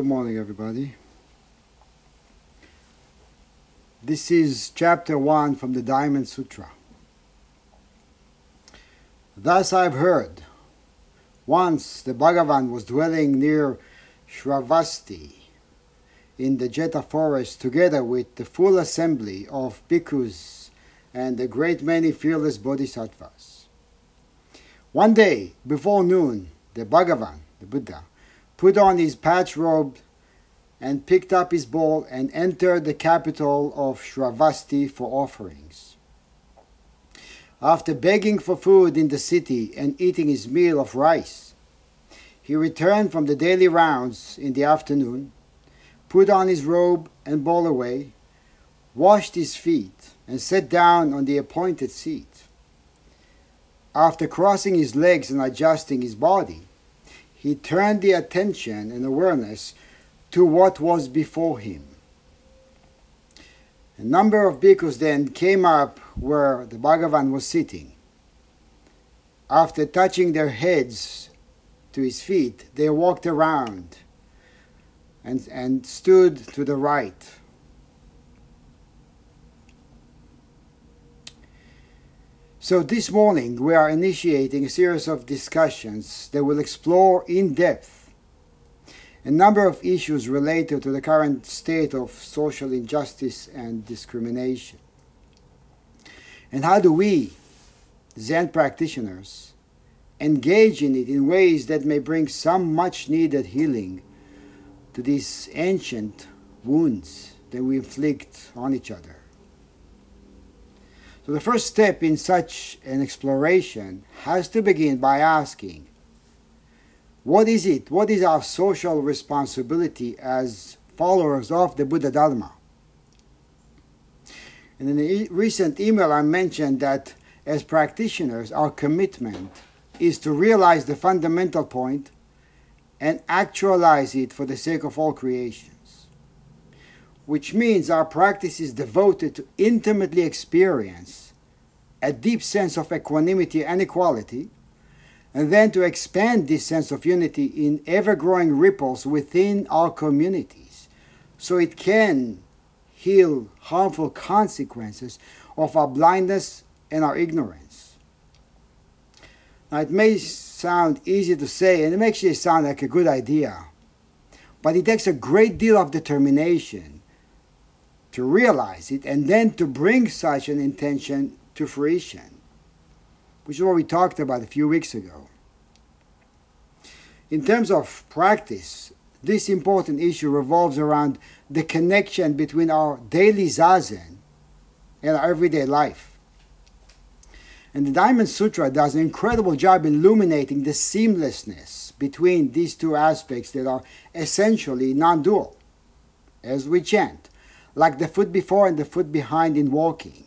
Good morning, everybody. This is chapter 1 from the Diamond Sutra. Thus I've heard. Once the Bhagavan was dwelling near Shravasti in the Jeta forest together with the full assembly of bhikkhus and a great many fearless bodhisattvas. One day, before noon, the Bhagavan, the Buddha, put on his patch robe and picked up his bowl and entered the capital of Shravasti for offerings. After begging for food in the city and eating his meal of rice, he returned from the daily rounds in the afternoon, put on his robe and bowl away, washed his feet, and sat down on the appointed seat. After crossing his legs and adjusting his body, he turned the attention and awareness to what was before him. A number of bhikkhus then came up where the Bhagavan was sitting. After touching their heads to his feet, they walked around and, and stood to the right. So, this morning we are initiating a series of discussions that will explore in depth a number of issues related to the current state of social injustice and discrimination. And how do we, Zen practitioners, engage in it in ways that may bring some much needed healing to these ancient wounds that we inflict on each other? So, the first step in such an exploration has to begin by asking what is it? What is our social responsibility as followers of the Buddha Dharma? And in a recent email, I mentioned that as practitioners, our commitment is to realize the fundamental point and actualize it for the sake of all creations. Which means our practice is devoted to intimately experience a deep sense of equanimity and equality and then to expand this sense of unity in ever growing ripples within our communities so it can heal harmful consequences of our blindness and our ignorance. Now, it may sound easy to say, and it makes it sound like a good idea, but it takes a great deal of determination to realize it and then to bring such an intention to fruition which is what we talked about a few weeks ago. In terms of practice, this important issue revolves around the connection between our daily zazen and our everyday life. And the Diamond Sutra does an incredible job illuminating the seamlessness between these two aspects that are essentially non dual, as we chant, like the foot before and the foot behind in walking.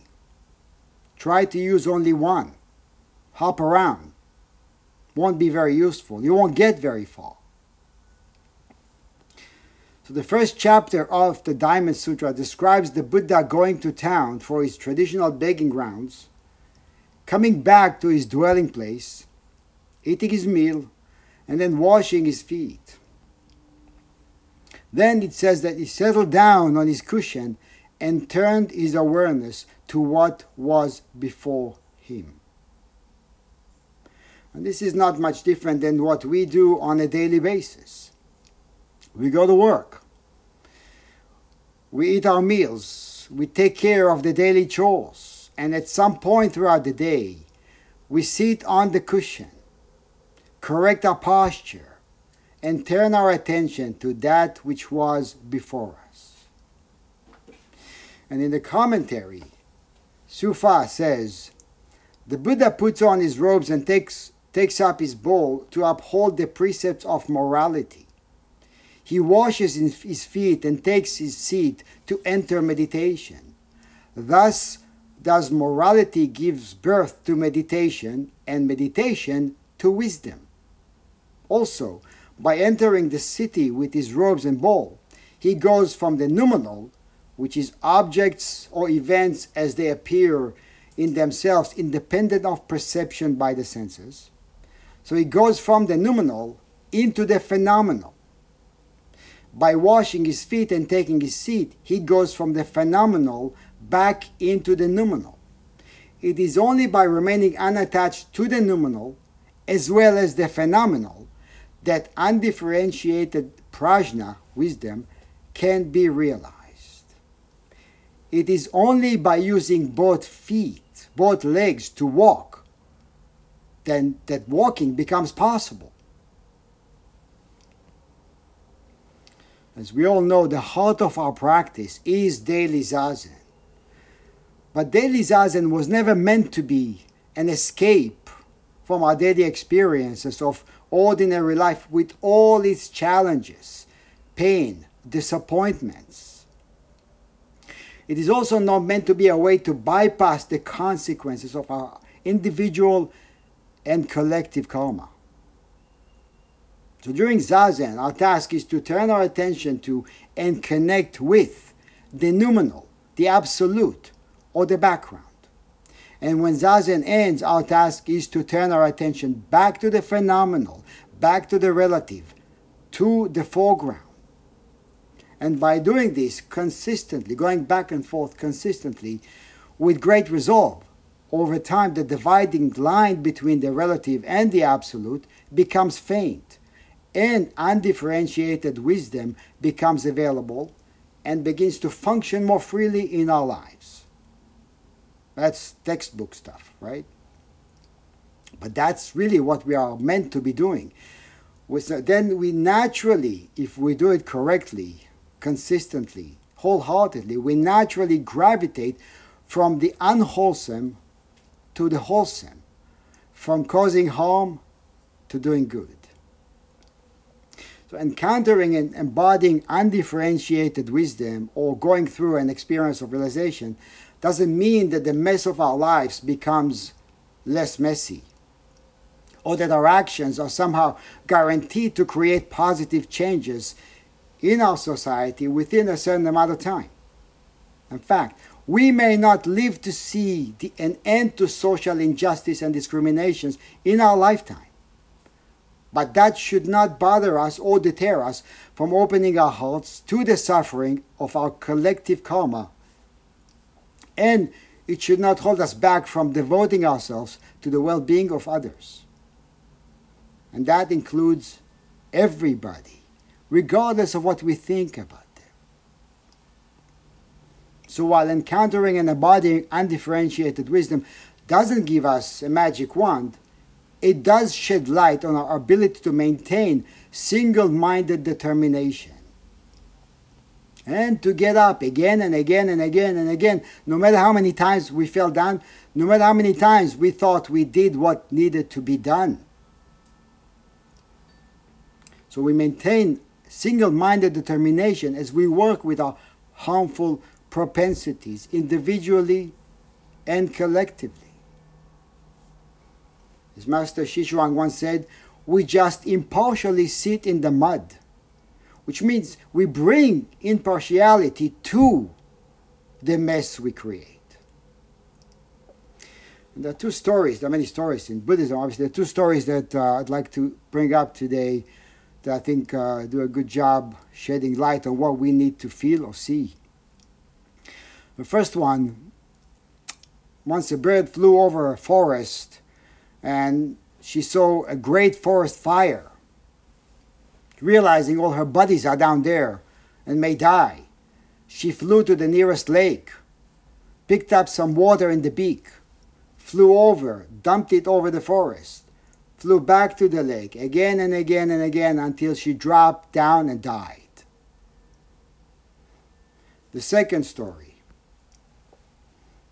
Try to use only one hop around. Won't be very useful. You won't get very far. So, the first chapter of the Diamond Sutra describes the Buddha going to town for his traditional begging grounds, coming back to his dwelling place, eating his meal, and then washing his feet. Then it says that he settled down on his cushion and turned his awareness to what was before him. And this is not much different than what we do on a daily basis. We go to work. We eat our meals. We take care of the daily chores. And at some point throughout the day, we sit on the cushion, correct our posture, and turn our attention to that which was before us. And in the commentary, Sufa says, the Buddha puts on his robes and takes takes up his bowl to uphold the precepts of morality. He washes his feet and takes his seat to enter meditation. Thus does morality gives birth to meditation and meditation to wisdom. Also, by entering the city with his robes and bowl, he goes from the noumenal, which is objects or events as they appear in themselves independent of perception by the senses, so he goes from the noumenal into the phenomenal. by washing his feet and taking his seat, he goes from the phenomenal back into the noumenal. It is only by remaining unattached to the noumenal as well as the phenomenal that undifferentiated prajna, wisdom, can be realized. It is only by using both feet, both legs to walk, then that walking becomes possible. As we all know, the heart of our practice is daily zazen. But daily zazen was never meant to be an escape from our daily experiences of ordinary life with all its challenges, pain, disappointments. It is also not meant to be a way to bypass the consequences of our individual and collective karma. So during Zazen, our task is to turn our attention to and connect with the noumenal, the absolute, or the background. And when Zazen ends, our task is to turn our attention back to the phenomenal, back to the relative, to the foreground. And by doing this consistently, going back and forth consistently, with great resolve, over time the dividing line between the relative and the absolute becomes faint and undifferentiated wisdom becomes available and begins to function more freely in our lives. That's textbook stuff, right? But that's really what we are meant to be doing. Then we naturally, if we do it correctly, consistently, wholeheartedly, we naturally gravitate from the unwholesome to the wholesome, from causing harm to doing good. So encountering and embodying undifferentiated wisdom or going through an experience of realization doesn't mean that the mess of our lives becomes less messy or that our actions are somehow guaranteed to create positive changes in our society within a certain amount of time. In fact, we may not live to see the, an end to social injustice and discriminations in our lifetime. But that should not bother us or deter us from opening our hearts to the suffering of our collective karma. And it should not hold us back from devoting ourselves to the well being of others. And that includes everybody, regardless of what we think about them. So while encountering and embodying undifferentiated wisdom doesn't give us a magic wand, it does shed light on our ability to maintain single minded determination. And to get up again and again and again and again, no matter how many times we fell down, no matter how many times we thought we did what needed to be done. So we maintain single minded determination as we work with our harmful propensities individually and collectively. As Master Shishuang once said, we just impartially sit in the mud, which means we bring impartiality to the mess we create. And there are two stories, there are many stories in Buddhism, obviously. There are two stories that uh, I'd like to bring up today that I think uh, do a good job shedding light on what we need to feel or see. The first one once a bird flew over a forest and she saw a great forest fire. Realizing all her buddies are down there and may die, she flew to the nearest lake, picked up some water in the beak, flew over, dumped it over the forest, flew back to the lake again and again and again until she dropped down and died. The second story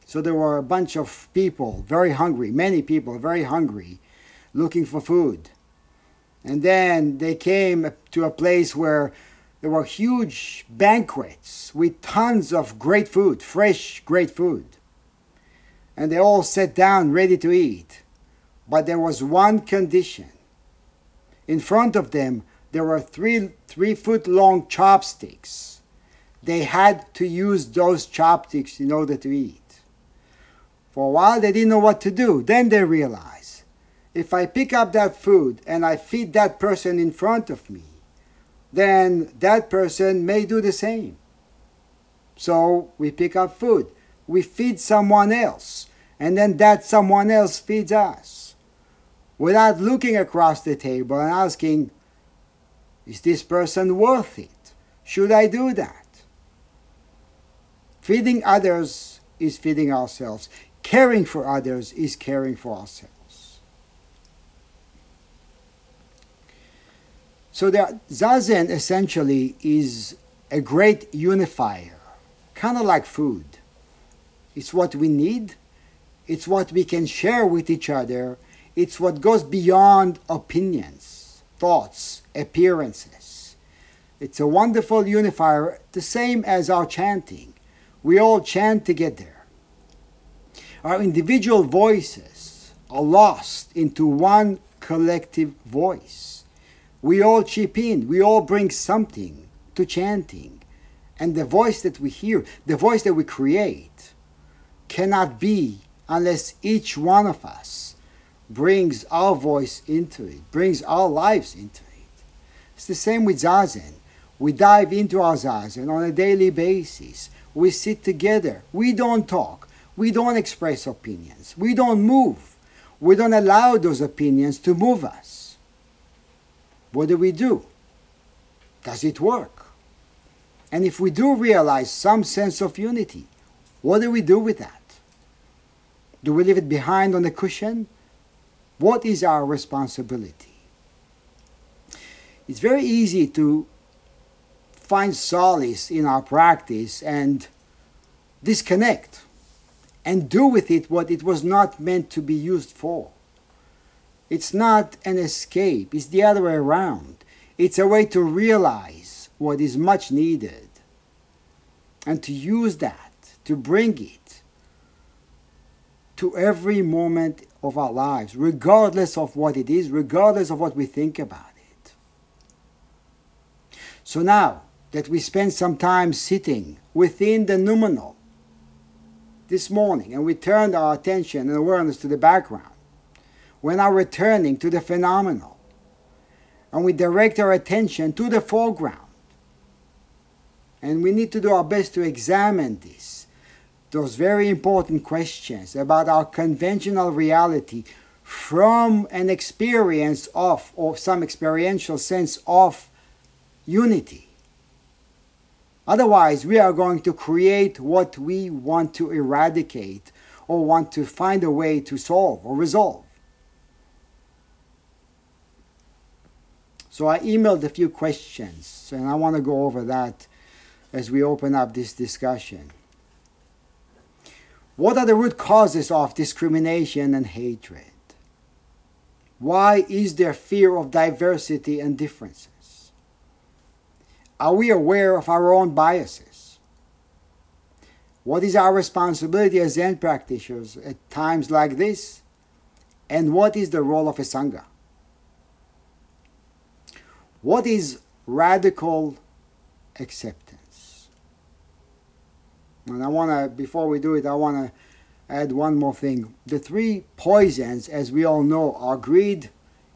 so there were a bunch of people, very hungry, many people, very hungry, looking for food. And then they came to a place where there were huge banquets with tons of great food, fresh, great food. And they all sat down ready to eat. But there was one condition. In front of them, there were three, three foot long chopsticks. They had to use those chopsticks in order to eat. For a while, they didn't know what to do. Then they realized if I pick up that food and I feed that person in front of me, then that person may do the same. So we pick up food. We feed someone else, and then that someone else feeds us. Without looking across the table and asking, is this person worth it? Should I do that? Feeding others is feeding ourselves. Caring for others is caring for ourselves. So the zazen essentially is a great unifier, kind of like food. It's what we need. It's what we can share with each other. It's what goes beyond opinions, thoughts, appearances. It's a wonderful unifier, the same as our chanting. We all chant together. Our individual voices are lost into one collective voice. We all chip in, we all bring something to chanting. And the voice that we hear, the voice that we create, cannot be unless each one of us brings our voice into it, brings our lives into it. It's the same with Zazen. We dive into our Zazen on a daily basis. We sit together. We don't talk. We don't express opinions. We don't move. We don't allow those opinions to move us. What do we do? Does it work? And if we do realize some sense of unity, what do we do with that? Do we leave it behind on the cushion? What is our responsibility? It's very easy to find solace in our practice and disconnect and do with it what it was not meant to be used for. It's not an escape, it's the other way around. It's a way to realize what is much needed and to use that, to bring it to every moment of our lives, regardless of what it is, regardless of what we think about it. So now that we spend some time sitting within the noumenal this morning and we turned our attention and awareness to the background, we're now returning to the phenomenal and we direct our attention to the foreground. And we need to do our best to examine this those very important questions about our conventional reality from an experience of, or some experiential sense of unity. Otherwise, we are going to create what we want to eradicate or want to find a way to solve or resolve. So I emailed a few questions, and I want to go over that as we open up this discussion. What are the root causes of discrimination and hatred? Why is there fear of diversity and differences? Are we aware of our own biases? What is our responsibility as Zen practitioners at times like this? And what is the role of a Sangha? What is radical acceptance? And I want to, before we do it, I want to add one more thing. The three poisons, as we all know, are greed,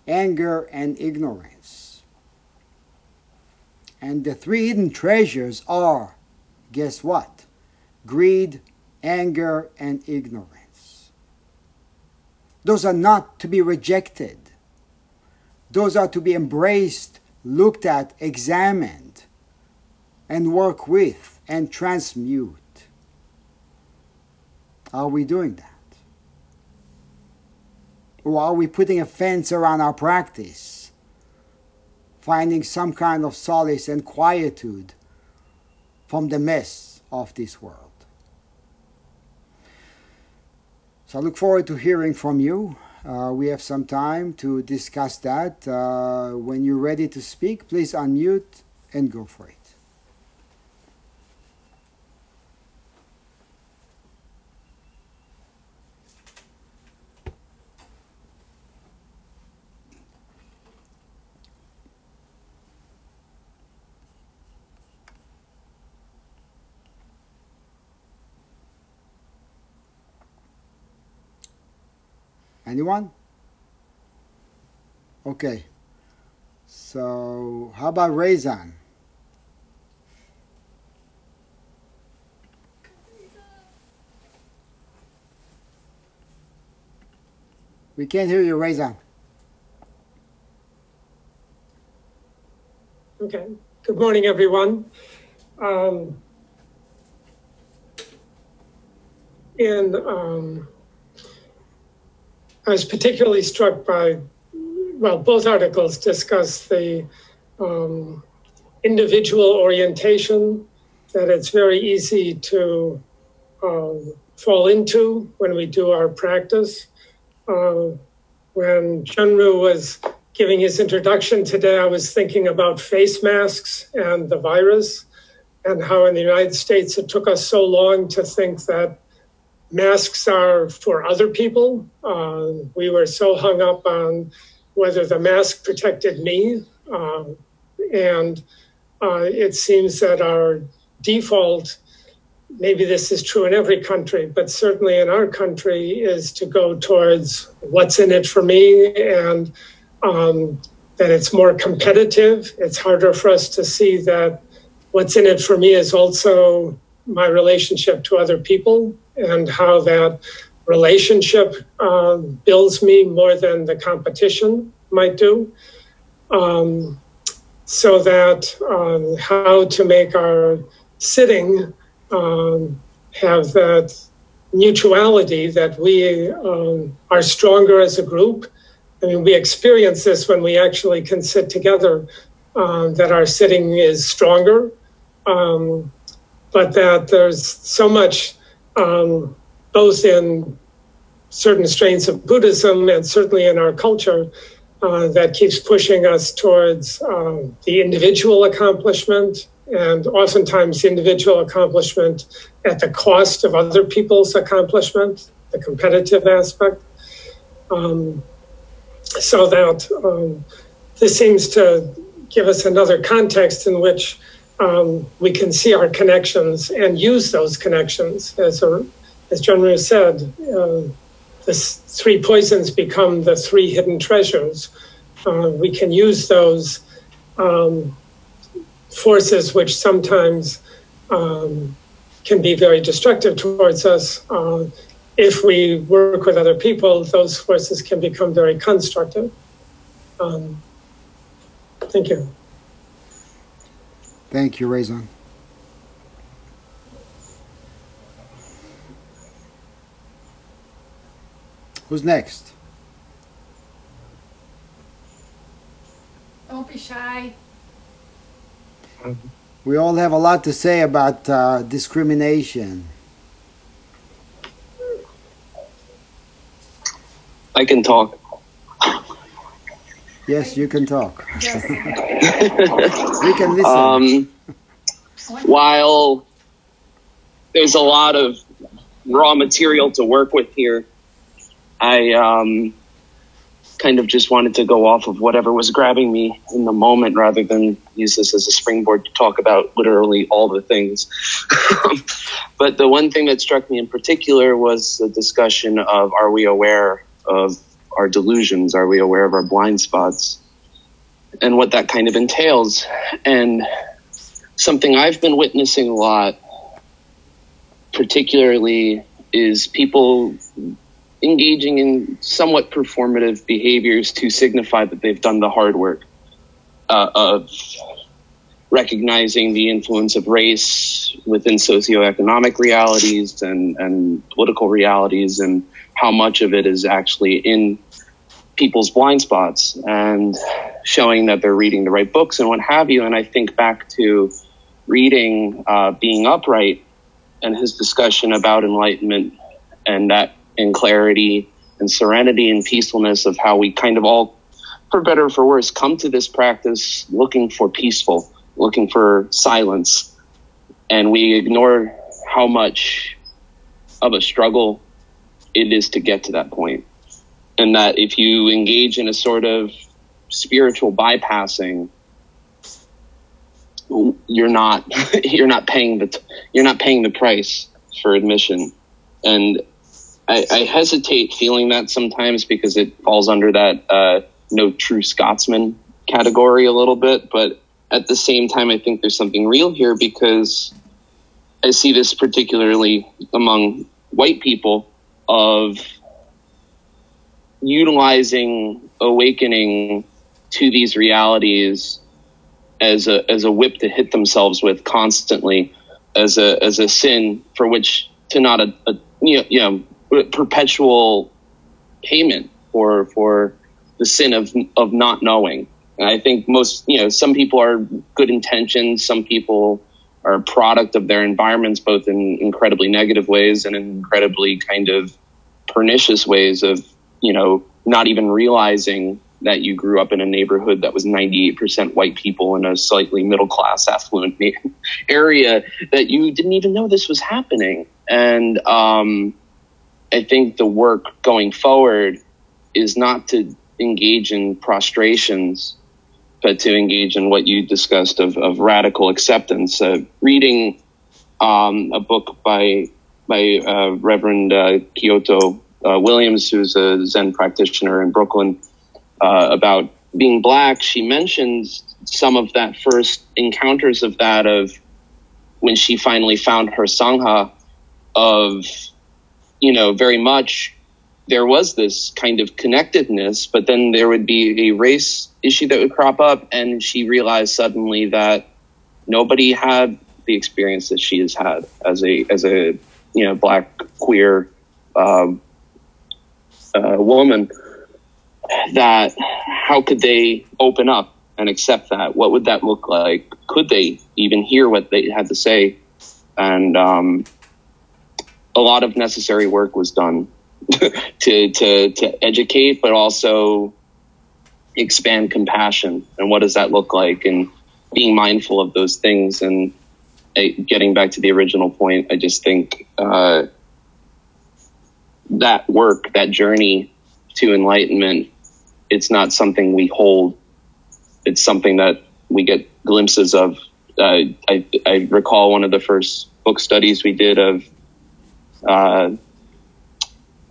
anger, and ignorance. And the three hidden treasures are, guess what? Greed, anger, and ignorance. Those are not to be rejected. Those are to be embraced, looked at, examined, and work with and transmute. Are we doing that? Or are we putting a fence around our practice, finding some kind of solace and quietude from the mess of this world? So I look forward to hearing from you. Uh, we have some time to discuss that. Uh, when you're ready to speak, please unmute and go for it. Anyone? Okay. So, how about Razan? We can't hear you, Razan. Okay. Good morning, everyone. Um, and um, I was particularly struck by, well, both articles discuss the um, individual orientation that it's very easy to um, fall into when we do our practice. Uh, when Junru was giving his introduction today, I was thinking about face masks and the virus, and how in the United States it took us so long to think that masks are for other people. Uh, we were so hung up on whether the mask protected me. Uh, and uh, it seems that our default, maybe this is true in every country, but certainly in our country, is to go towards what's in it for me and um, that it's more competitive. It's harder for us to see that what's in it for me is also my relationship to other people and how that relationship uh, builds me more than the competition might do. Um, so that um, how to make our sitting um, have that mutuality that we um, are stronger as a group. I mean, we experience this when we actually can sit together, uh, that our sitting is stronger, um, but that there's so much um, both in certain strains of Buddhism and certainly in our culture uh, that keeps pushing us towards uh, the individual accomplishment and oftentimes individual accomplishment at the cost of other people's accomplishment, the competitive aspect. Um, so that um, this seems to give us another context in which um, we can see our connections and use those connections. As, a, as Junru said, uh, the three poisons become the three hidden treasures. Uh, we can use those um, forces, which sometimes um, can be very destructive towards us. Uh, if we work with other people, those forces can become very constructive. Um, thank you. Thank you, Razan. Who's next? Don't be shy. We all have a lot to say about uh, discrimination. I can talk. Yes, you can talk. Yes. we can listen. Um, while there's a lot of raw material to work with here, I um, kind of just wanted to go off of whatever was grabbing me in the moment rather than use this as a springboard to talk about literally all the things. but the one thing that struck me in particular was the discussion of are we aware of our delusions? Are we aware of our blind spots? And what that kind of entails. And something I've been witnessing a lot, particularly, is people engaging in somewhat performative behaviors to signify that they've done the hard work uh, of recognizing the influence of race within socioeconomic realities and, and political realities and how much of it is actually in people's blind spots and showing that they're reading the right books and what have you. And I think back to reading uh, Being Upright and his discussion about enlightenment and that and clarity and serenity and peacefulness of how we kind of all, for better or for worse, come to this practice looking for peaceful, looking for silence. And we ignore how much of a struggle it is to get to that point. And that if you engage in a sort of spiritual bypassing, you're not you're not paying the you're not paying the price for admission. And I, I hesitate feeling that sometimes because it falls under that uh, no true Scotsman category a little bit, but at the same time, I think there's something real here because I see this particularly among white people of utilizing awakening to these realities as a as a whip to hit themselves with constantly as a as a sin for which to not a, a you, know, you know perpetual payment for for the sin of of not knowing. And I think most you know some people are good intentions, some people are a product of their environments, both in incredibly negative ways and in incredibly kind of pernicious ways of you know not even realizing that you grew up in a neighborhood that was 98% white people in a slightly middle class affluent area that you didn't even know this was happening. And um, i think the work going forward is not to engage in prostrations but to engage in what you discussed of, of radical acceptance. Uh, reading um, a book by by uh, reverend uh, Kyodo uh, williams who's a zen practitioner in brooklyn uh, about being black, she mentions some of that first encounters of that of when she finally found her sangha of you know very much there was this kind of connectedness but then there would be a race issue that would crop up and she realized suddenly that nobody had the experience that she has had as a as a you know black queer um, uh, woman that how could they open up and accept that? What would that look like? Could they even hear what they had to say? And um, a lot of necessary work was done to, to, to educate, but also expand compassion. And what does that look like? And being mindful of those things. And uh, getting back to the original point, I just think uh, that work, that journey to enlightenment it's not something we hold. It's something that we get glimpses of. Uh, I, I recall one of the first book studies we did of, uh,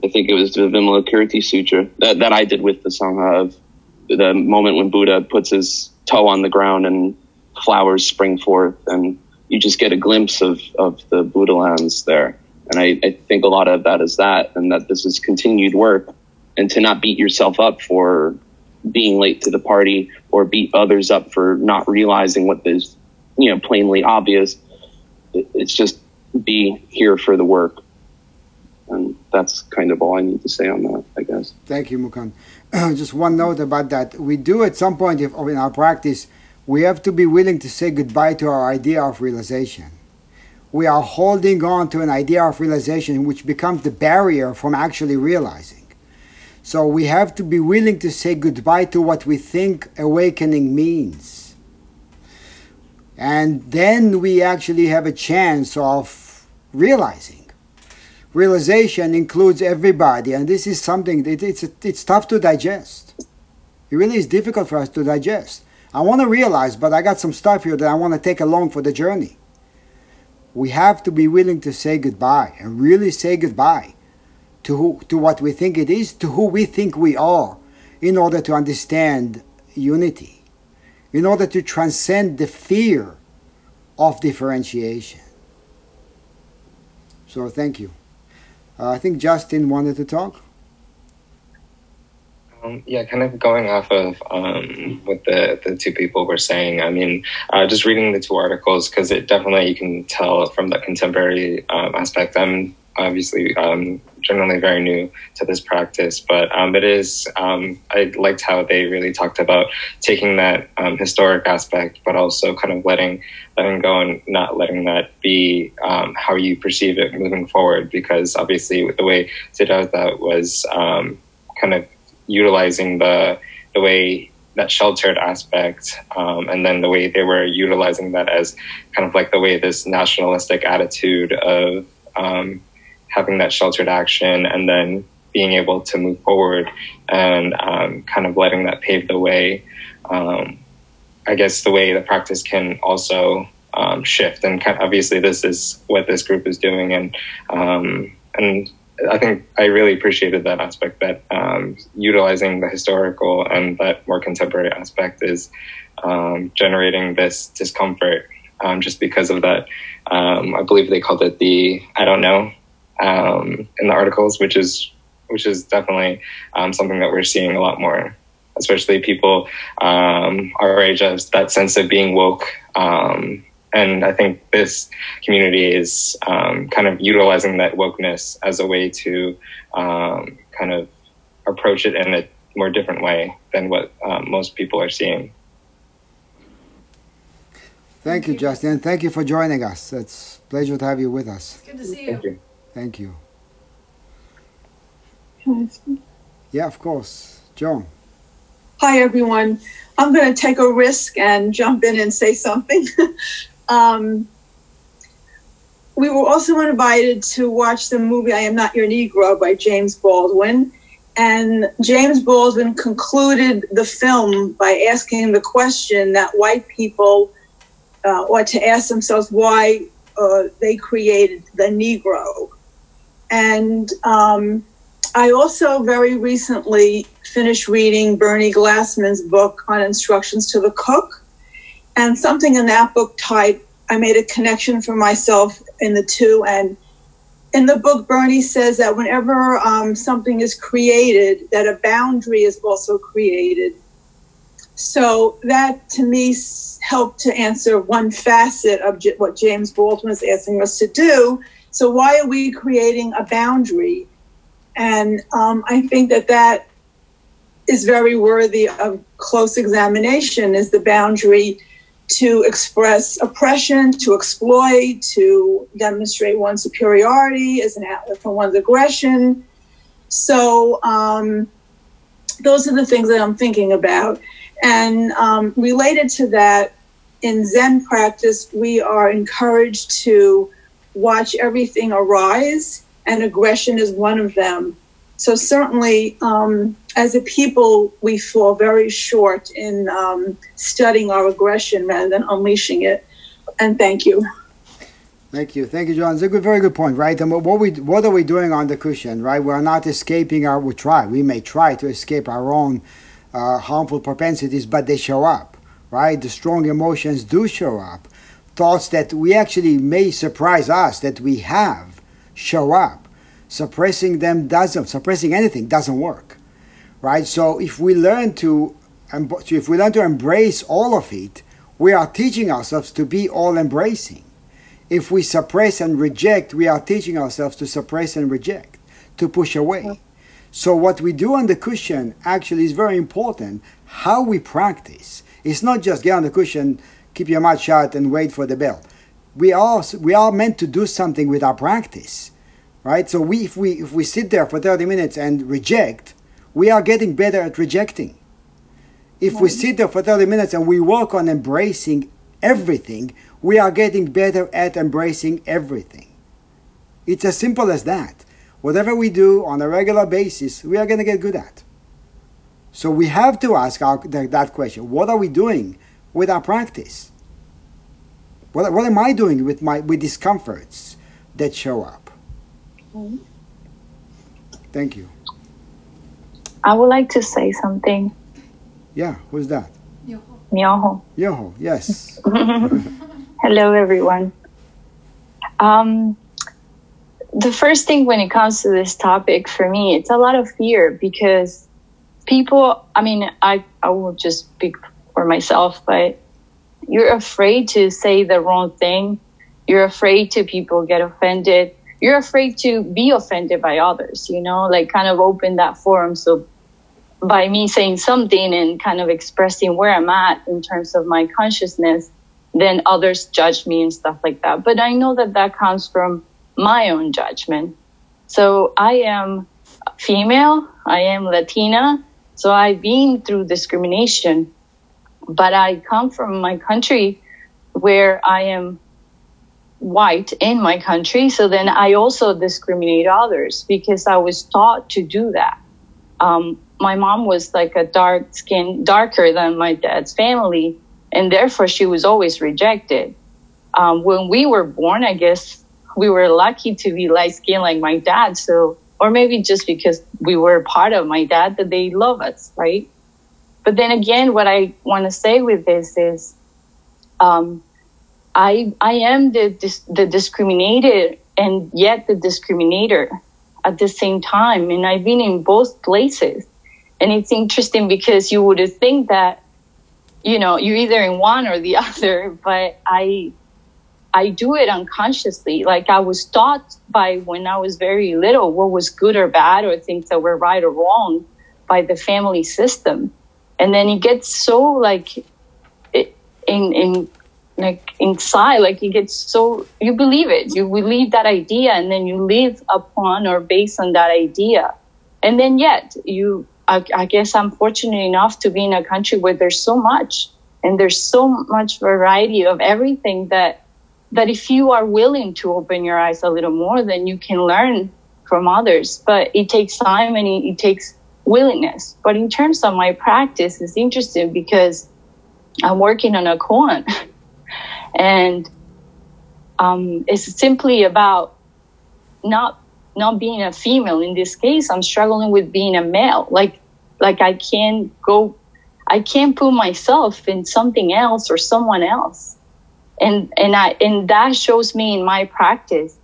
I think it was the Vimalakirti Sutra that, that I did with the Sangha of the moment when Buddha puts his toe on the ground and flowers spring forth and you just get a glimpse of, of the Buddha lands there. And I, I think a lot of that is that, and that this is continued work and to not beat yourself up for being late to the party or beat others up for not realizing what is you know plainly obvious. It's just be here for the work. And that's kind of all i need to say on that i guess. Thank you mukund. Just one note about that. We do at some point if, in our practice we have to be willing to say goodbye to our idea of realization we are holding on to an idea of realization which becomes the barrier from actually realizing so we have to be willing to say goodbye to what we think awakening means. And then we actually have a chance of realizing. Realization includes everybody, and this is something that it's, it's tough to digest. It really is difficult for us to digest. I want to realize, but I got some stuff here that I want to take along for the journey. We have to be willing to say goodbye and really say goodbye to, who, to what we think it is, to who we think we are, in order to understand unity, in order to transcend the fear of differentiation. So, thank you. Uh, I think Justin wanted to talk. Um, yeah, kind of going off of um, what the, the two people were saying. I mean, uh, just reading the two articles, because it definitely, you can tell from the contemporary um, aspect. I'm obviously um, generally very new to this practice, but um, it is, um, I liked how they really talked about taking that historic aspect, but also kind of letting, letting go and not letting that be how you perceive it moving forward. Because obviously the way Siddhartha was kind of utilizing the, the way that sheltered aspect, um, and then the way they were utilizing that as kind of like the way this nationalistic attitude of um, having that sheltered action and then being able to move forward and um, kind of letting that pave the way. Um, I guess the way the practice can also um, shift, and obviously this is what this group is doing, and um, and I think I really appreciated that aspect that um, utilizing the historical and that more contemporary aspect is um, generating this discomfort um, just because of that. Um, I believe they called it the I don't know um, in the articles, which is which is definitely um, something that we're seeing a lot more, especially people our age has that sense of being woke and I think this community is um, kind of utilizing that wokeness as a way to um, kind of approach it in a more different way than what um, most people are seeing. Thank you, Justin. Thank you for joining us. It's a pleasure to have you with us. It's good to see Thank you. Thank you. Yeah, of course. Joan. Hi, everyone. I'm going to take a risk and jump in and say something. um, we were also invited to watch the movie I Am Not Your Negro by James Baldwin. And James Baldwin concluded the film by asking the question that white people uh, ought to ask themselves why uh, they created the Negro. And um, I also very recently finished reading Bernie Glassman's book on instructions to the cook. And something in that book tied, I made a connection for myself in the two. And in the book, Bernie says that whenever um, something is created, that a boundary is also created. So that to me helped to answer one facet of what James Baldwin is asking us to do. So why are we creating a boundary? And um, I think that that is very worthy of close examination is the boundary to express oppression, to exploit, to demonstrate one's superiority as an outlet for one's aggression. So um, those are the things that I'm thinking about. And um, related to that, in Zen practice, we are encouraged to watch everything arise, and aggression is one of them. So certainly, um, as a people, we fall very short in um, studying our aggression rather than unleashing it. And thank you. Thank you, thank you, John. It's a good, very good point, right? And what we, what are we doing on the cushion, right? We're not escaping our. We try. We may try to escape our own uh, harmful propensities, but they show up, right? The strong emotions do show up. Thoughts that we actually may surprise us that we have show up. Suppressing them doesn't. Suppressing anything doesn't work, right? So if we learn to, so if we learn to embrace all of it, we are teaching ourselves to be all embracing if we suppress and reject, we are teaching ourselves to suppress and reject, to push away. So, what we do on the cushion actually is very important. How we practice. It's not just get on the cushion, keep your mouth shut, and wait for the bell. We are, we are meant to do something with our practice, right? So, we, if, we, if we sit there for 30 minutes and reject, we are getting better at rejecting. If we sit there for 30 minutes and we work on embracing everything, we are getting better at embracing everything. It's as simple as that. Whatever we do on a regular basis, we are going to get good at. So we have to ask our, that, that question what are we doing with our practice? What, what am I doing with my with discomforts that show up? Thank you. I would like to say something. Yeah, who's that? Myoho. Yoho, yes. Hello, everyone. Um, the first thing when it comes to this topic for me, it's a lot of fear because people, I mean, I, I will just speak for myself, but you're afraid to say the wrong thing. You're afraid to people get offended. You're afraid to be offended by others, you know, like kind of open that forum. So by me saying something and kind of expressing where I'm at in terms of my consciousness, then others judge me and stuff like that. But I know that that comes from my own judgment. So I am female, I am Latina, so I've been through discrimination, but I come from my country where I am white in my country. So then I also discriminate others because I was taught to do that. Um, my mom was like a dark skin, darker than my dad's family, and therefore she was always rejected. Um, when we were born, I guess we were lucky to be light skinned like my dad, so or maybe just because we were part of my dad that they love us, right? But then again, what I want to say with this is, um, I I am the the discriminated and yet the discriminator at the same time, and I've been in both places, and it's interesting because you would think that, you know, you're either in one or the other, but I I do it unconsciously. Like I was taught by when I was very little what was good or bad or things that were right or wrong by the family system. And then it gets so like in in like inside, like you get so you believe it. You believe that idea and then you live upon or based on that idea. And then yet you I, I guess I'm fortunate enough to be in a country where there's so much and there's so much variety of everything that that if you are willing to open your eyes a little more, then you can learn from others. But it takes time and it, it takes willingness. But in terms of my practice, it's interesting because I'm working on a koan, and um, it's simply about not not being a female. In this case, I'm struggling with being a male. Like like I can't go, I can't put myself in something else or someone else and and I and that shows me in my practice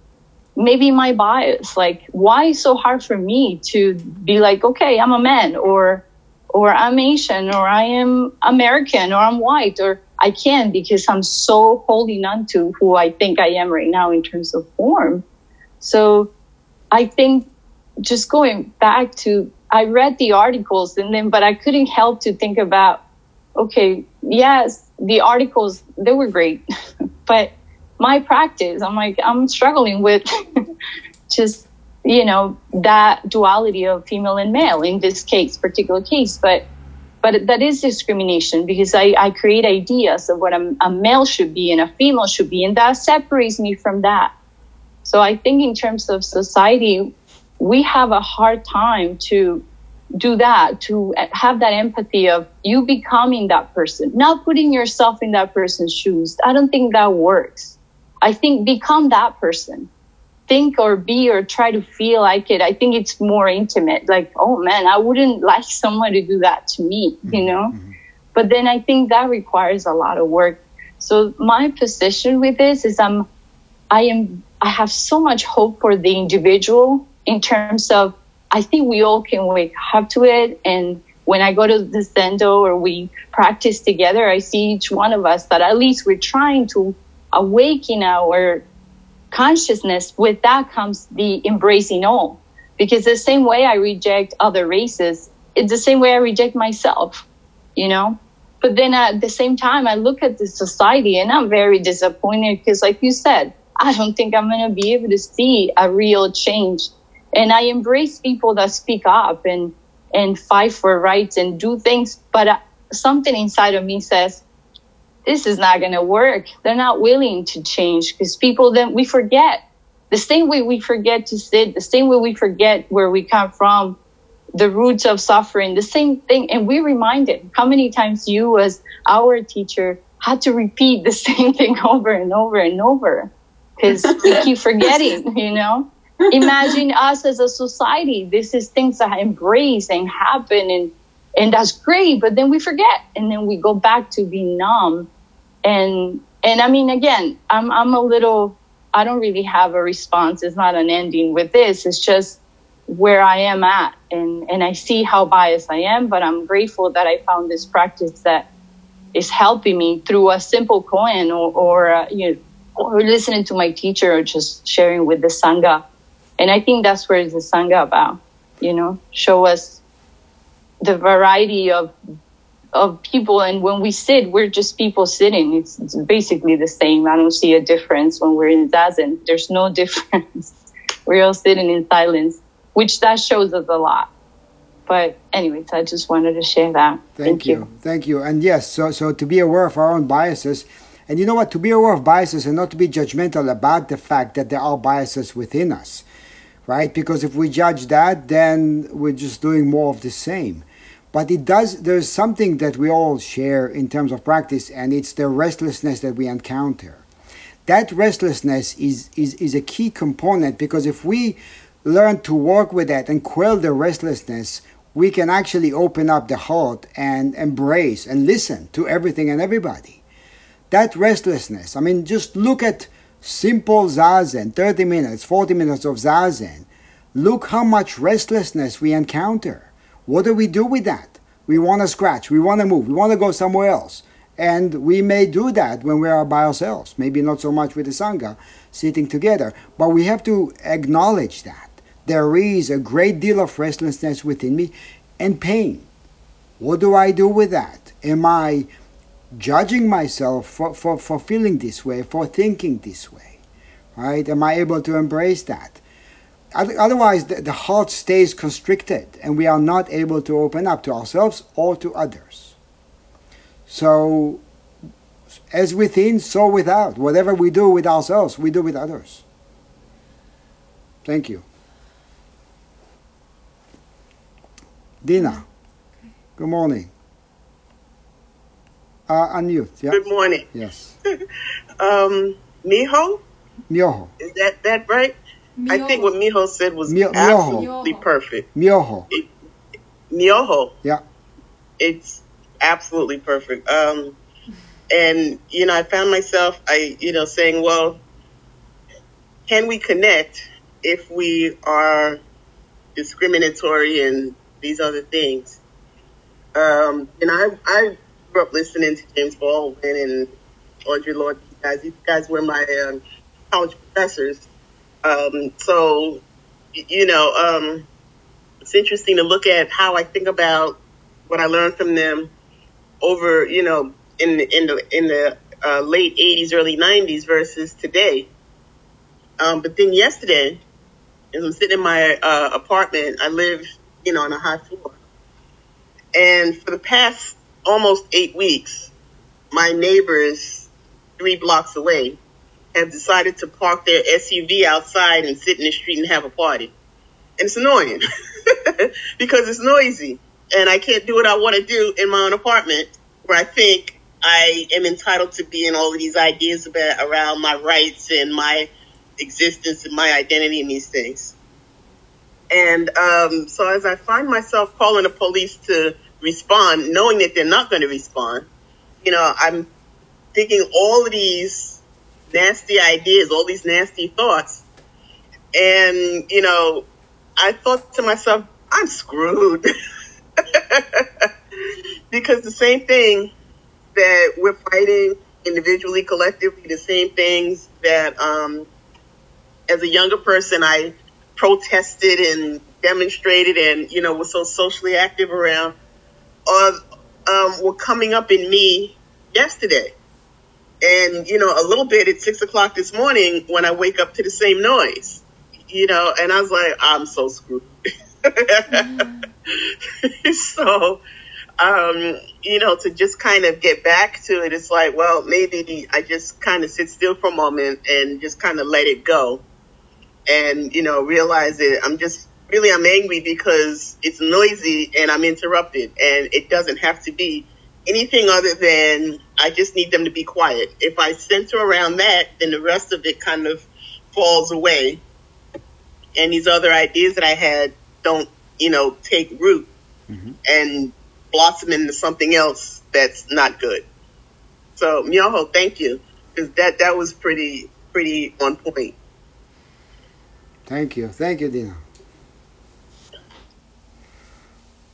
maybe my bias like why is so hard for me to be like okay I'm a man or or I'm Asian or I am American or I'm white or I can't because I'm so holding on to who I think I am right now in terms of form. So I think just going back to I read the articles and then but I couldn't help to think about okay yes the articles they were great but my practice i'm like i'm struggling with just you know that duality of female and male in this case particular case but but that is discrimination because i, I create ideas of what a, a male should be and a female should be and that separates me from that. So i think in terms of society we have a hard time to do that to have that empathy of you becoming that person not putting yourself in that person's shoes. I don't think that works. I think become that person think or be or try to feel like it i think it's more intimate like oh man i wouldn't like someone to do that to me you mm-hmm. know mm-hmm. but then i think that requires a lot of work so my position with this is i'm i am i have so much hope for the individual in terms of I think we all can wake up to it. And when I go to the Zendo or we practice together, I see each one of us that at least we're trying to awaken our consciousness. With that comes the embracing all. Because the same way I reject other races, it's the same way I reject myself, you know? But then at the same time, I look at the society and I'm very disappointed because, like you said, I don't think I'm going to be able to see a real change and I embrace people that speak up and and fight for rights and do things. But uh, something inside of me says, this is not going to work. They're not willing to change because people then we forget the same way we forget to sit, the same way we forget where we come from, the roots of suffering, the same thing. And we remind reminded how many times you, as our teacher, had to repeat the same thing over and over and over because we keep forgetting, you know? imagine us as a society. This is things that embrace and happen and and that's great, but then we forget and then we go back to being numb. And and I mean again, I'm I'm a little I don't really have a response. It's not an ending with this. It's just where I am at and and I see how biased I am, but I'm grateful that I found this practice that is helping me through a simple koan or, or uh, you know, or listening to my teacher or just sharing with the sangha and I think that's where the Sangha about, you know, show us the variety of of people. And when we sit we're just people sitting. It's, it's, basically the same. I don't see a difference when we're in zazen. There's no difference. We're all sitting in silence which that shows us a lot. But anyways i just wanted to share that. Thank, thank you. you. thank you. And yes so so to be aware of our own biases. And you know what? To be aware of biases and not to be judgmental about the fact that there are biases within us right? Because if we judge that, then we're just doing more of the same. But it does, there's something that we all share in terms of practice, and it's the restlessness that we encounter. That restlessness is, is, is a key component because if we learn to work with that and quell the restlessness, we can actually open up the heart and embrace and listen to everything and everybody. That restlessness, I mean, just look at simple zazen, 30 minutes, 40 minutes of zazen. Look how much restlessness we encounter. What do we do with that? We want to scratch, we want to move, we want to go somewhere else. And we may do that when we are by ourselves, maybe not so much with the Sangha, sitting together, but we have to acknowledge that. There is a great deal of restlessness within me and pain. What do I do with that? Am I judging myself for, for, for feeling this way, for thinking this way? Right? Am I able to embrace that? Otherwise, the, the heart stays constricted and we are not able to open up to ourselves or to others. So, as within, so without. Whatever we do with ourselves, we do with others. Thank you. Dina, good morning. Uh, unmute. Yeah. Good morning. Yes. um, Miho, Myoho. is that that right? I think what Miho said was Myo- absolutely Myoho. perfect. Myoho. Myoho, Yeah. it's absolutely perfect. Um, and you know, I found myself, I you know, saying, well, can we connect if we are discriminatory and these other things? Um, and I I grew up listening to James Baldwin and Audre Lorde. You guys, you guys were my um, college professors. Um, so, you know, um, it's interesting to look at how I think about what I learned from them over, you know, in the, in the in the uh, late '80s, early '90s versus today. Um, but then yesterday, as I'm sitting in my uh, apartment, I live, you know, on a high floor, and for the past almost eight weeks, my neighbors three blocks away have decided to park their SUV outside and sit in the street and have a party. And it's annoying because it's noisy and I can't do what I want to do in my own apartment where I think I am entitled to be in all of these ideas about around my rights and my existence and my identity and these things. And um, so as I find myself calling the police to respond, knowing that they're not going to respond, you know, I'm thinking all of these nasty ideas, all these nasty thoughts. And, you know, I thought to myself, I'm screwed. because the same thing that we're fighting individually, collectively, the same things that um, as a younger person I protested and demonstrated and, you know, was so socially active around, uh, um, were coming up in me yesterday. And, you know, a little bit at six o'clock this morning when I wake up to the same noise, you know, and I was like, I'm so screwed. so, um, you know, to just kind of get back to it, it's like, well, maybe I just kind of sit still for a moment and just kind of let it go and, you know, realize that I'm just really, I'm angry because it's noisy and I'm interrupted and it doesn't have to be anything other than I just need them to be quiet. If I center around that, then the rest of it kind of falls away. And these other ideas that I had don't, you know, take root and blossom into something else that's not good. So, Myoho, thank you. Because that, that was pretty, pretty on point. Thank you. Thank you, Dina.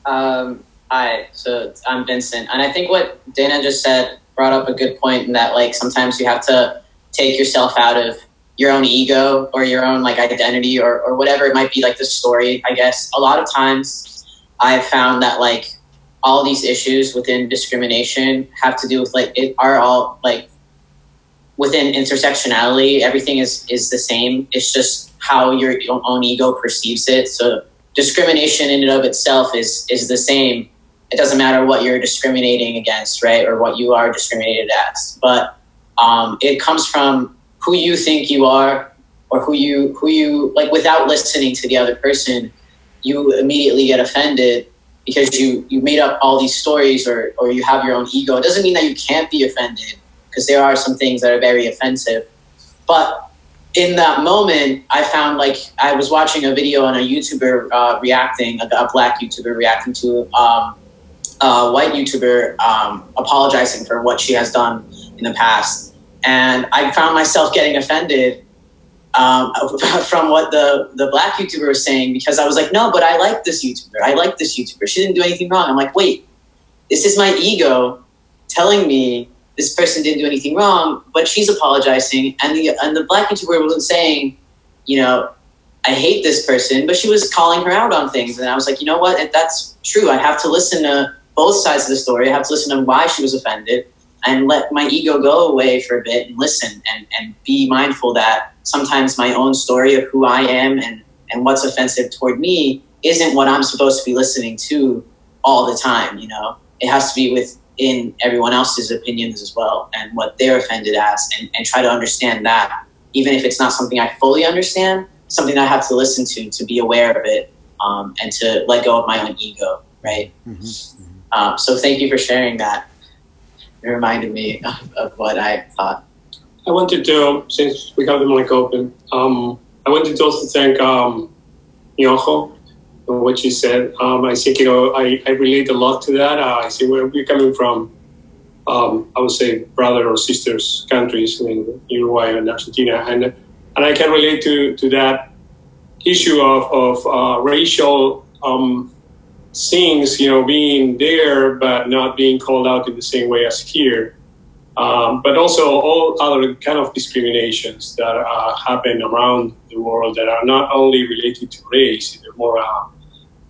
Um, hi, so I'm Vincent, and I think what Dana just said brought up a good point in that like sometimes you have to take yourself out of your own ego or your own like identity or, or whatever it might be like the story i guess. A lot of times i've found that like all these issues within discrimination have to do with like it are all like within intersectionality everything is is the same. It's just how your own ego perceives it. So discrimination in and of itself is is the same it doesn't matter what you're discriminating against right or what you are discriminated as but um, it comes from who you think you are or who you who you like without listening to the other person you immediately get offended because you you made up all these stories or or you have your own ego. It doesn't mean that you can't be offended because there are some things that are very offensive. But in that moment, I found like I was watching a video on a YouTuber uh, reacting, a, a, black YouTuber reacting to um, a white YouTuber um, apologizing for what she has done in the past, and I found myself getting offended um, from what the the black YouTuber was saying because I was like, no, but I like this YouTuber. I like this YouTuber. She didn't do anything wrong. I'm like, wait, this is my ego telling me this person didn't do anything wrong, but she's apologizing, and the and the black YouTuber wasn't saying, you know, I hate this person, but she was calling her out on things, and I was like, you know what, if that's true, I have to listen to both sides of the story. I have to listen to why she was offended, and let my ego go away for a bit and listen and and be mindful that sometimes my own story of who I am and and what's offensive toward me isn't what I'm supposed to be listening to all the time. You know, it has to be within everyone else's opinions as well and what they're offended as and, and try to understand that even if it's not something i fully understand something i have to listen to to be aware of it um, and to let go of my own ego right mm-hmm. Mm-hmm. Um, so thank you for sharing that it reminded me of, of, what i thought i wanted to since we have the mic open um, i wanted to also thank um, what you said. Um, I think, you know, I, I relate a lot to that. Uh, I see where we're coming from, um, I would say, brother or sisters countries in Uruguay and Argentina. And, and I can relate to, to that issue of, of uh, racial um, things, you know, being there but not being called out in the same way as here. Um, but also all other kind of discriminations that uh, happen around the world that are not only related to race, they're more uh,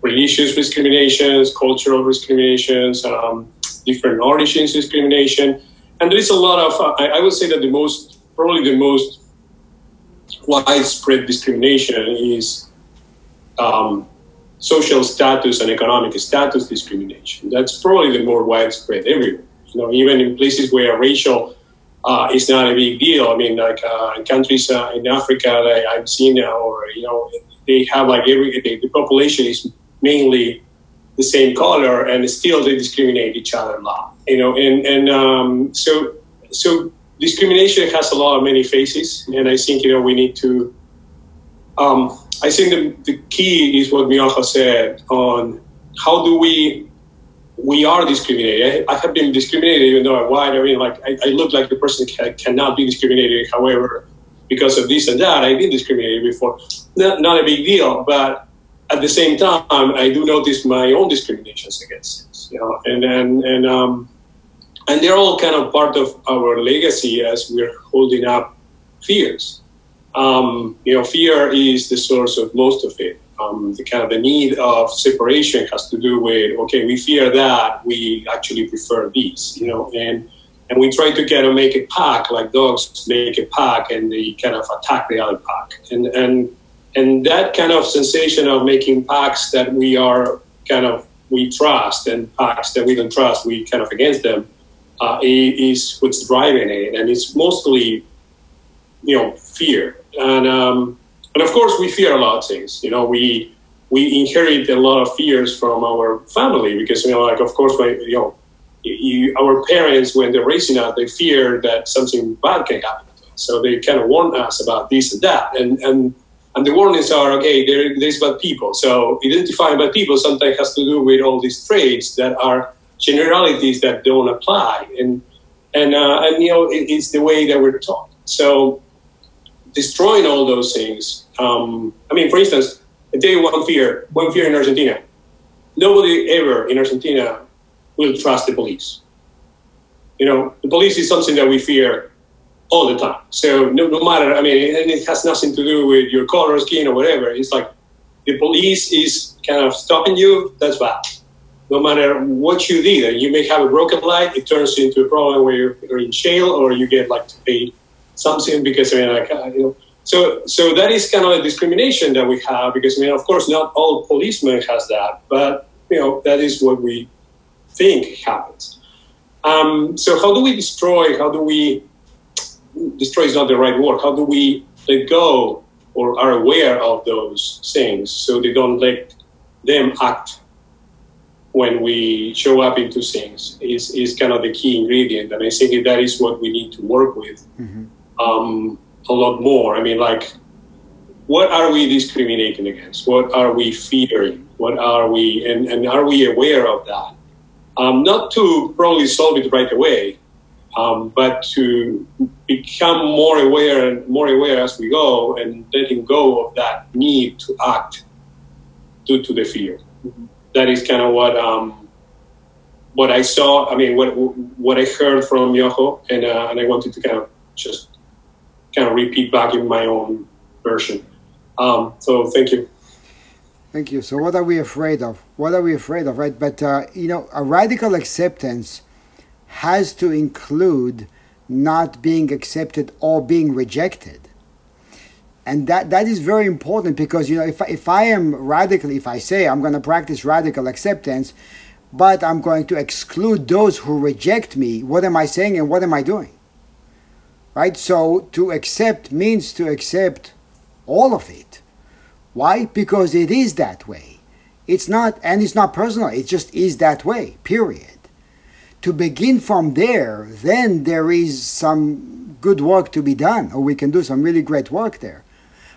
religious discriminations, cultural discriminations, um, different origins discrimination. And there is a lot of, uh, I, I, would say that the most, probably the most widespread discrimination is um, social status and economic status discrimination. That's probably the more widespread everywhere. You know, even in places where racial uh, is not a big deal. I mean, like uh, countries uh, in Africa that I've seen, or you know, they have like every the, the population is mainly the same color, and still they discriminate each other a lot. You know, and and um, so so discrimination has a lot of many faces, and I think you know we need to. Um, I think the, the key is what Myoho said on how do we we are discriminated. I, have been discriminated even though I'm white. I mean, like I, I look like the person can, cannot be discriminated. However, because of this and that, I've been discriminated before. Not, not a big deal, but at the same time, I do notice my own discriminations against you know, and and and um, and they're all kind of part of our legacy as we're holding up fears. Um, you know, fear is the source of most of it. Um, the kind of the need of separation has to do with okay, we fear that, we actually prefer these, you know, and and we try to kind of make a pack like dogs make a pack and they kind of attack the other pack, and and and that kind of sensation of making packs that we are kind of we trust and packs that we don't trust we kind of against them uh, is what's driving it and it's mostly you know fear and um, and of course we fear a lot of things you know we we inherit a lot of fears from our family because you know like of course when, you know you, our parents when they're raising us they fear that something bad can happen to us. so they kind of warn us about this and that and and and the warnings are, okay, there, there's bad people. So identifying bad people sometimes has to do with all these traits that are generalities that don't apply. And, and, uh, and you know, it, it's the way that we're taught. So destroying all those things. Um, I mean, for instance, I tell one fear, one fear in Argentina. Nobody ever in Argentina will trust the police. You know, the police is something that we fear all the time. So no, no, matter, I mean, and it has nothing to do with your color, skin, or whatever. It's like the police is kind of stopping you. That's bad. No matter what you did, you may have a broken light. It turns into a problem where you're, in jail, or you get like to pay something because I mean, like you know. So, so that is kind of a discrimination that we have because I mean, of course, not all policemen has that, but you know, that is what we think happens. Um, so, how do we destroy? How do we destroy is not the right word. How do we let go or are aware of those things so they don't let them act when we show up into things is, is kind of the key ingredient. And I think that is what we need to work with. Mm-hmm. Um, a lot more. I mean, like, what are we discriminating against? What are we fearing? What are we, and, and are we aware of that? Um, not to probably solve it right away, um, but to become more aware and more aware as we go and letting go of that need to act due to the fear. That is kind of what um, what I saw. I mean, what what I heard from Yoho, and uh, and I wanted to kind of just kind of repeat back in my own version. Um, so thank you. Thank you. So what are we afraid of? What are we afraid of, right? But uh, you know, a radical acceptance has to include not being accepted or being rejected. And that, that is very important because you know if, if I am radically, if I say I'm going to practice radical acceptance, but I'm going to exclude those who reject me, what am I saying and what am I doing? Right? So to accept means to accept all of it. Why? Because it is that way. It's not, and it's not personal, it just is that way, period. To begin from there, then there is some good work to be done, or we can do some really great work there.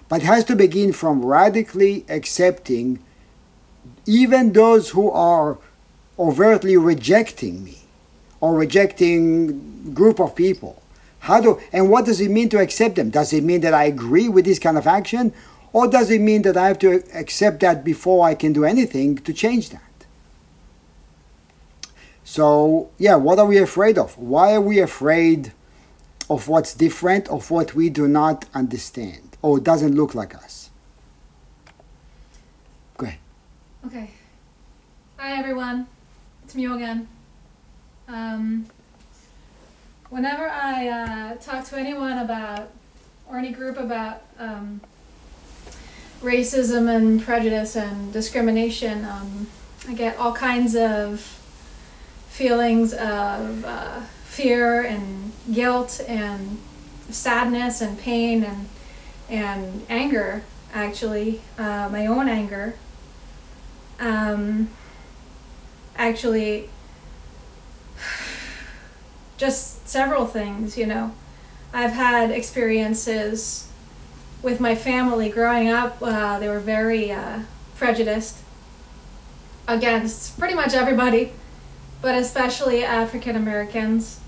But has to begin from radically accepting even those who are overtly rejecting me or rejecting group of people. How do and what does it mean to accept them? Does it mean that i agree with this kind of action? Or does it mean that i have to accept that before i can do anything to change that? So yeah what are we afraid of? Why are we afraid of what's different of what we do not understand or doesn't look like us. Go ahead. Okay. Hi everyone. It's me again. Um, whenever I uh, talk to anyone about, or any group about um, racism and prejudice and discrimination, um, I get all kinds of feelings of uh, fear and guilt and sadness and pain and and anger actually uh, my own anger um, actually just several things, you know. I've had experiences with my family growing up, uh, they were very uh, prejudiced against pretty much everybody, but especially African Americans.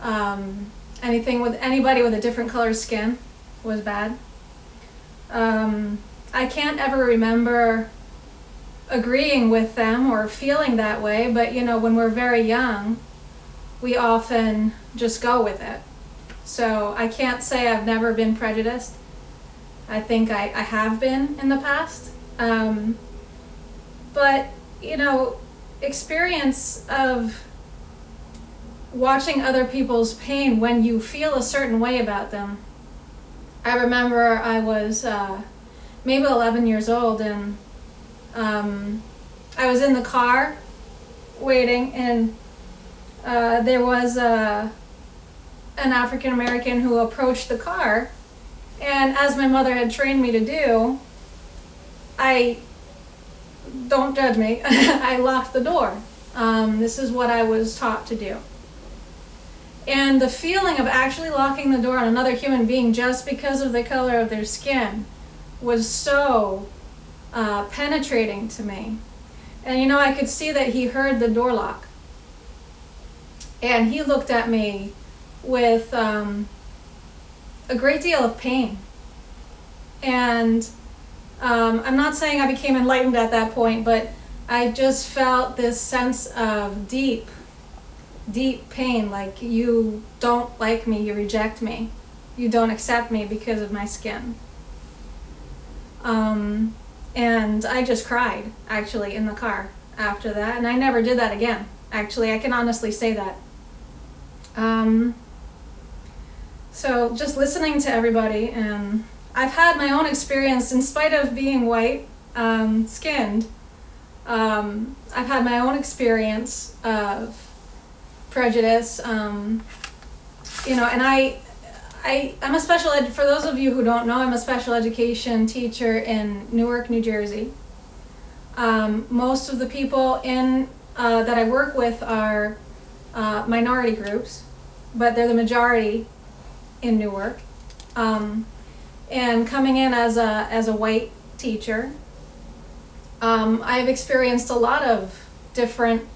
Um, anything with anybody with a different color skin was bad. Um, I can't ever remember agreeing with them or feeling that way, but you know, when we're very young, we often just go with it. So I can't say I've never been prejudiced. I think I, I have been in the past. Um, but, you know, experience of watching other people's pain when you feel a certain way about them. I remember I was uh, maybe 11 years old and um, I was in the car waiting and uh, there was a, an African American who approached the car, and as my mother had trained me to do, I don't judge me. I locked the door. Um, this is what I was taught to do. And the feeling of actually locking the door on another human being just because of the color of their skin was so uh, penetrating to me. And you know, I could see that he heard the door lock and he looked at me with um, a great deal of pain. And um, I'm not saying I became enlightened at that point, but I just felt this sense of deep, deep pain like you don't like me, you reject me, you don't accept me because of my skin. Um, and I just cried actually in the car after that, and I never did that again. Actually, I can honestly say that. Um, so just listening to everybody, and I've had my own experience in spite of being white um, skinned. Um, I've had my own experience of prejudice, um, you know, and I, I, I'm a special ed. For those of you who don't know, I'm a special education teacher in Newark, New Jersey. Um, most of the people in uh, that I work with are uh, minority groups, but they're the majority in Newark. Um, and coming in as a as a white teacher, um, I've experienced a lot of different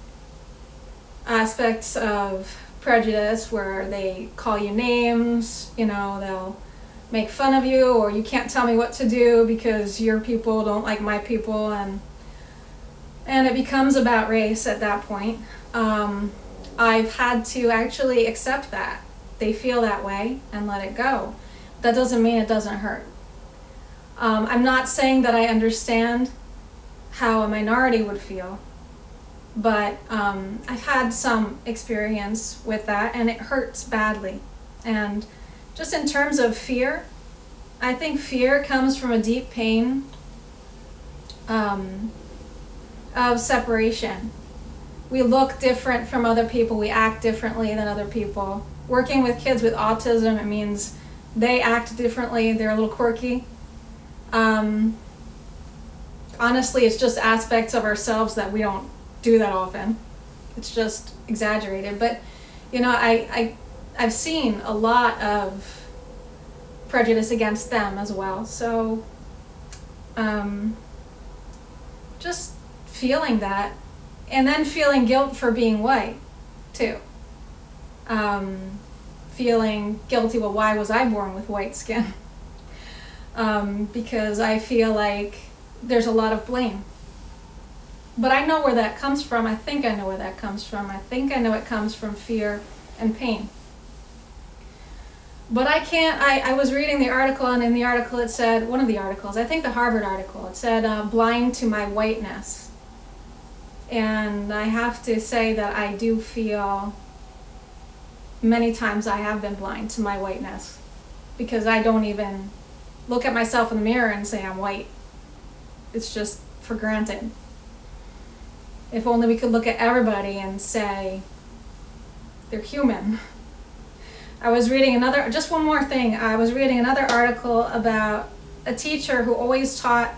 aspects of prejudice where they call you names, you know, they'll make fun of you or you can't tell me what to do because your people don't like my people and and it becomes about race at that point. Um, I've had to actually accept that they feel that way and let it go. That doesn't mean it doesn't hurt. Um, I'm not saying that I understand how a minority would feel, but um, I've had some experience with that and it hurts badly. And just in terms of fear, I think fear comes from a deep pain um, of separation. We look different from other people, we act differently than other people. Working with kids with autism, it means they act differently, they're a little quirky. Um, honestly, it's just aspects of ourselves that we don't do that often. It's just exaggerated. But, you know, I, I, I've seen a lot of prejudice against them as well. So, um, just feeling that, and then feeling guilt for being white, too. Um, feeling guilty. Well, why was I born with white skin? um, because I feel like there's a lot of blame. But I know where that comes from. I think I know where that comes from. I think I know it comes from fear and pain. But I can't, I, I was reading the article, and in the article it said, one of the articles, I think the Harvard article, it said, uh, blind to my whiteness. And I have to say that I do feel many times I have been blind to my whiteness because I don't even look at myself in the mirror and say I'm white. It's just for granted. If only we could look at everybody and say they're human. I was reading another, just one more thing. I was reading another article about a teacher who always taught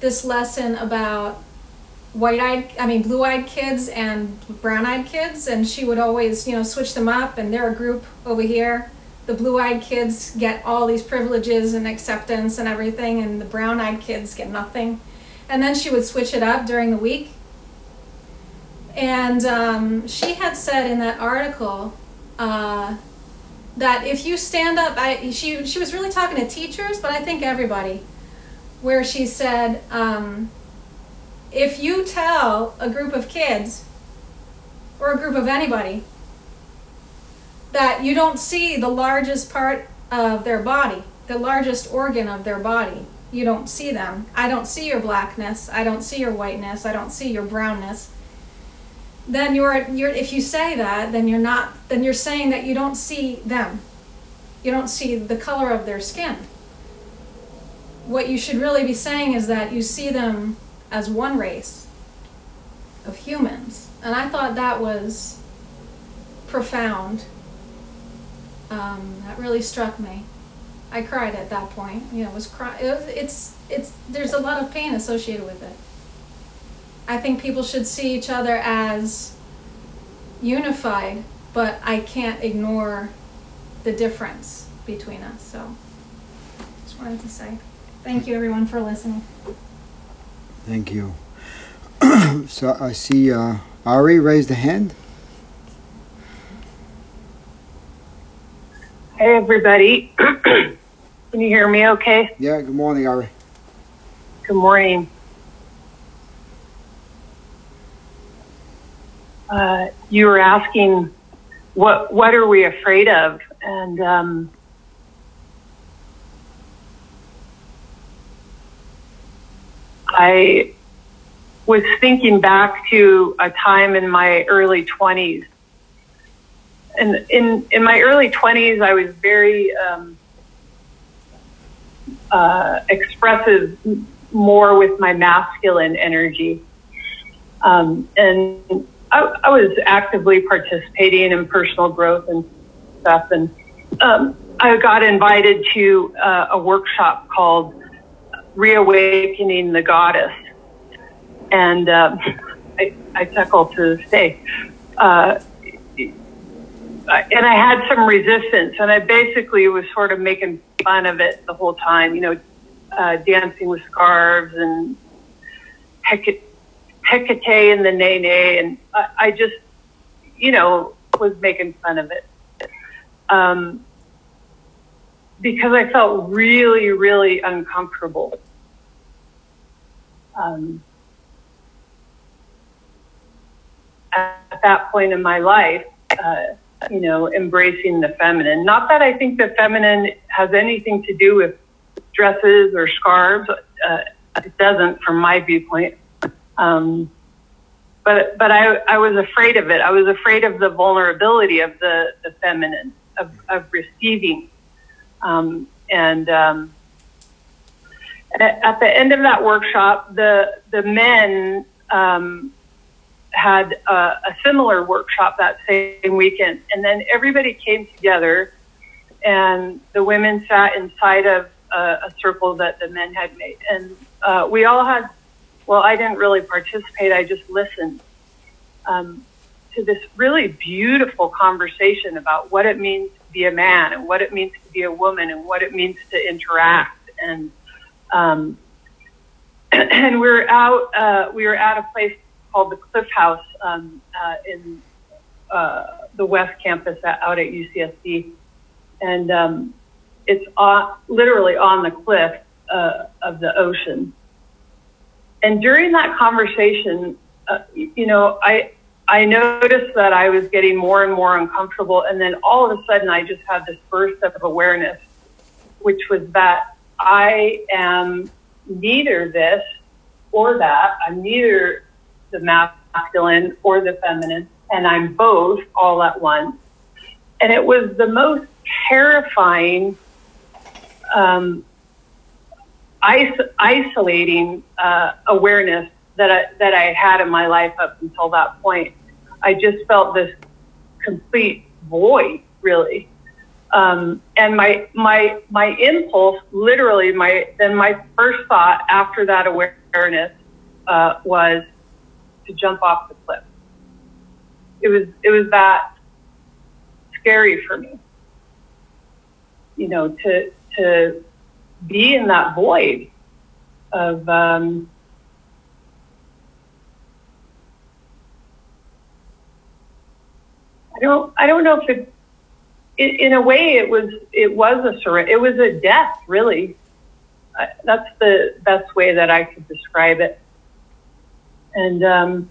this lesson about white-eyed, I mean blue-eyed kids and brown-eyed kids, and she would always, you know, switch them up. And they're a group over here. The blue-eyed kids get all these privileges and acceptance and everything, and the brown-eyed kids get nothing. And then she would switch it up during the week. And um, she had said in that article uh, that if you stand up, I, she, she was really talking to teachers, but I think everybody, where she said, um, if you tell a group of kids or a group of anybody that you don't see the largest part of their body, the largest organ of their body, you don't see them. I don't see your blackness. I don't see your whiteness. I don't see your brownness. Then you're, you're if you say that, then you're not then you're saying that you don't see them. You don't see the color of their skin. What you should really be saying is that you see them as one race of humans. And I thought that was profound. Um, that really struck me. I cried at that point. You know, it was cry. It was, it's it's there's a lot of pain associated with it. I think people should see each other as unified, but I can't ignore the difference between us. So, just wanted to say thank you everyone for listening. Thank you. so I see uh, Ari raised a hand. Hey, everybody. Can you hear me okay? Yeah, good morning, Ari. Good morning. Uh, you were asking what what are we afraid of, and um, I was thinking back to a time in my early 20s. And in, in my early 20s, I was very um, uh, expressive more with my masculine energy. Um, and I, I, was actively participating in personal growth and stuff. And um, I got invited to uh, a workshop called reawakening the goddess. And um, I, I chuckle to this day. Uh, and I had some resistance, and I basically was sort of making fun of it the whole time. You know, uh, dancing with scarves and Hecate and the Nene, and I, I just, you know, was making fun of it. Um, because I felt really, really uncomfortable. Um, at that point in my life, uh, you know, embracing the feminine. Not that I think the feminine has anything to do with dresses or scarves. Uh, it doesn't, from my viewpoint. Um, but but I, I was afraid of it. I was afraid of the vulnerability of the, the feminine, of, of receiving. Um, and um, at, the end of that workshop, the the men um, had a, a similar workshop that same weekend, and then everybody came together, and the women sat inside of a, a circle that the men had made, and uh, we all had. Well, I didn't really participate. I just listened um, to this really beautiful conversation about what it means to be a man and what it means to be a woman and what it means to interact and um, and we were out. Uh, we were at a place called the Cliff House um, uh, in uh, the West Campus out at UCSD, and um, it's on, literally on the cliff uh, of the ocean. And during that conversation, uh, you know, I I noticed that I was getting more and more uncomfortable, and then all of a sudden, I just had this burst of awareness, which was that I am neither this or that. I'm neither the masculine or the feminine, and I'm both all at once. And it was the most terrifying, um, isolating uh, awareness that I, that I had in my life up until that point. I just felt this complete void, really. Um, and my my my impulse, literally, my then my first thought after that awareness uh, was to jump off the cliff. It was it was that scary for me. You know, to to be in that void of um, I don't I don't know if it, it in a way it was it was a surrender it was a death really. Uh, that's the best way that I could describe it. And, um,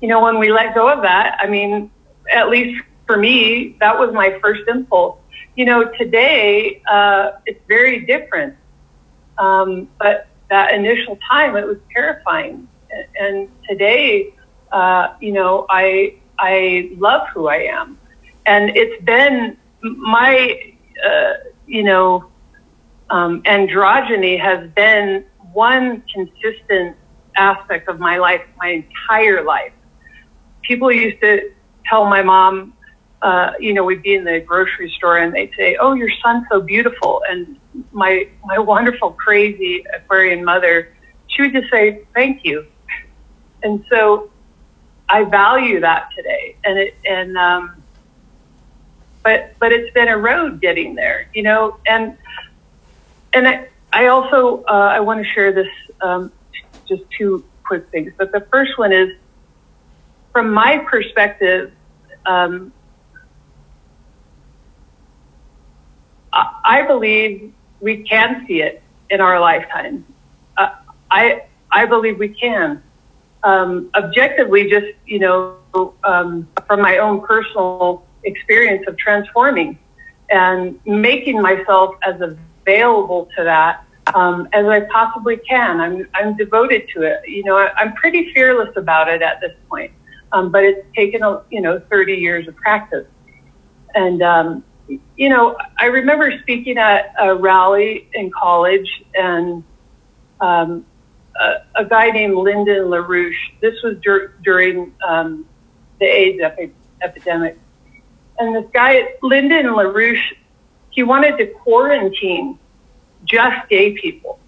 you know, when we let go of that, I mean, at least for me, that was my first impulse. You know, today, uh, it's very different. Um, but that initial time, it was terrifying. And today, uh, you know, I, I love who I am. And it's been my, uh, you know, um, androgyny has been one consistent aspect of my life, my entire life. People used to tell my mom, uh, you know, we'd be in the grocery store and they'd say, "Oh, your son's so beautiful," and my my wonderful, crazy Aquarian mother, she would just say, "Thank you," and so I value that today, and it and um, but but it's been a road getting there, you know, and and I, I also uh, I want to share this um, just two quick things. But the first one is from my perspective. Um, I believe we can see it in our lifetime. Uh, I I believe we can. Um, objectively, just you know, um, from my own personal experience of transforming and making myself as available to that um, as I possibly can. I'm I'm devoted to it. You know, I, am pretty fearless about it at this point, um, but it's taken a you know 30 years of practice. And um, you know, I remember speaking at a rally in college, and um, a, a, guy named Lyndon LaRouche. This was dur- during um, the AIDS epi- epidemic, and this guy Lyndon LaRouche, he wanted to quarantine just gay people.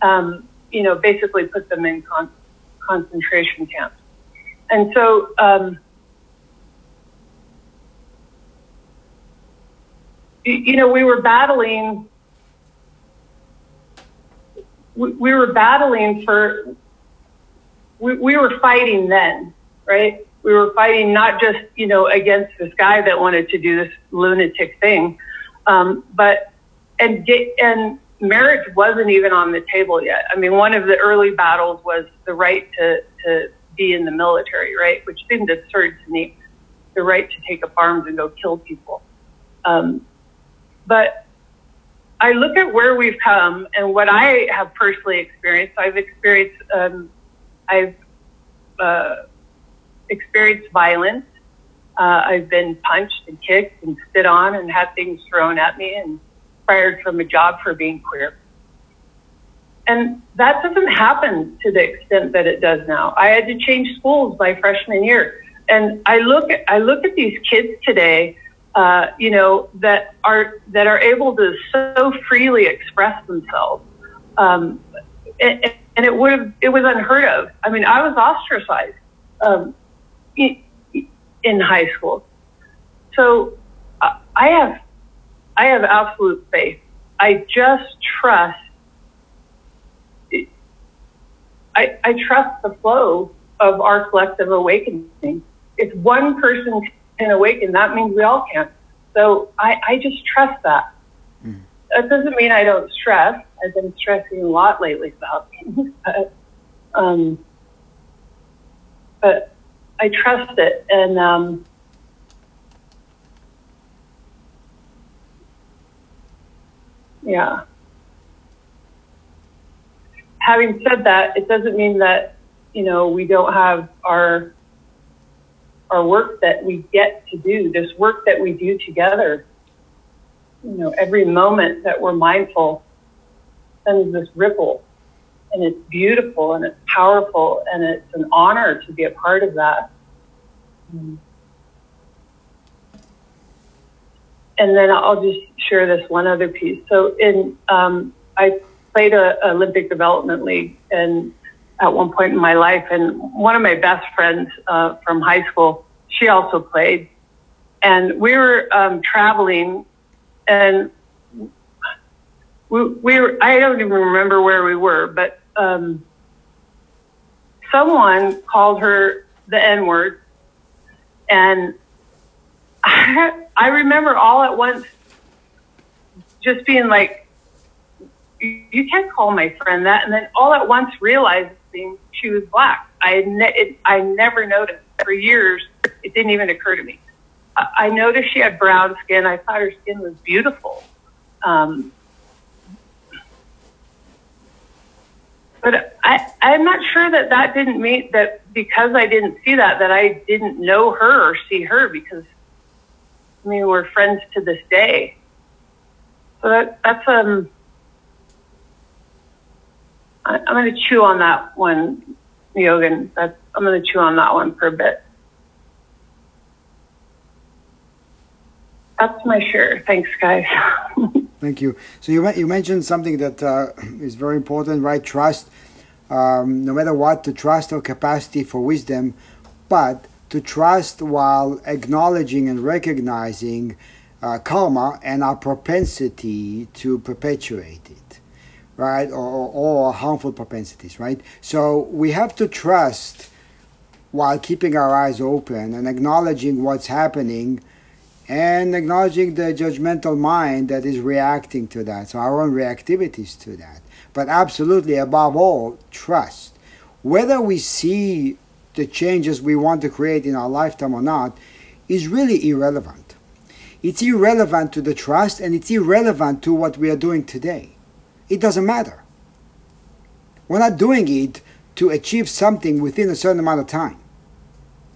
Um, you know, basically put them in con- concentration camps. And so you know, we were battling. We, we were battling for. We, we were fighting then, right? We were fighting not just you know against this guy that wanted to do this lunatic thing, um, but and get and marriage wasn't even on the table yet. I mean, one of the early battles was the right to to be in the military, right? Which seemed absurd to me. The right to take up arms and go kill people. Um, but I look at where we've come and what I have personally experienced. I've experienced, um, I've uh, experienced violence. Uh, I've been punched and kicked and spit on and had things thrown at me and fired from a job for being queer. And that doesn't happen to the extent that it does now. I had to change schools by freshman year. And I look at, I look at these kids today, uh, you know, that are, that are able to so freely express themselves. Um, and, and it would have, it was unheard of. I mean, I was ostracized, um, in, in high school. So uh, I have, I have absolute faith. I just trust I, I trust the flow of our collective awakening. If one person can awaken, that means we all can. So I, I just trust that. Mm. That doesn't mean I don't stress. I've been stressing a lot lately about things, but, um, but I trust it. And, um, yeah having said that, it doesn't mean that you know we don't have our our work that we get to do. This work that we do together. You know, every moment that we're mindful sends this ripple, and it's beautiful and it's powerful, and it's an honor to be a part of that. And then I'll just share this one other piece. So in um, I played a, Olympic Development League and at one point in my life, and one of my best friends uh, from high school, she also played, and we were um, traveling, and we, we were, I don't even remember where we were, but um, someone called her the N word, and I, I remember all at once just being like, you can't call my friend that. And then all at once realizing she was black. I, ne- it, I never noticed for years. It didn't even occur to me. I, I noticed she had brown skin. I thought her skin was beautiful. Um, but I, I'm not sure that that didn't mean that because I didn't see that, that I didn't know her or see her because I mean, we're friends to this day. So that, that's, um, I, am going to chew on that one, Yogan. That's, I'm going to chew on that one for a bit. That's my share. Thanks, guys. Thank you. So you you mentioned something that uh, is very important, right? Trust. Um, no matter what, to trust our capacity for wisdom, but to trust while acknowledging and recognizing uh, karma and our propensity to perpetuate it right, or, or harmful propensities, right? So we have to trust while keeping our eyes open and acknowledging what's happening and acknowledging the judgmental mind that is reacting to that, so our own reactivities to that. But absolutely, above all, trust. Whether we see the changes we want to create in our lifetime or not is really irrelevant. It's irrelevant to the trust and it's irrelevant to what we are doing today it doesn't matter. We're not doing it to achieve something within a certain amount of time.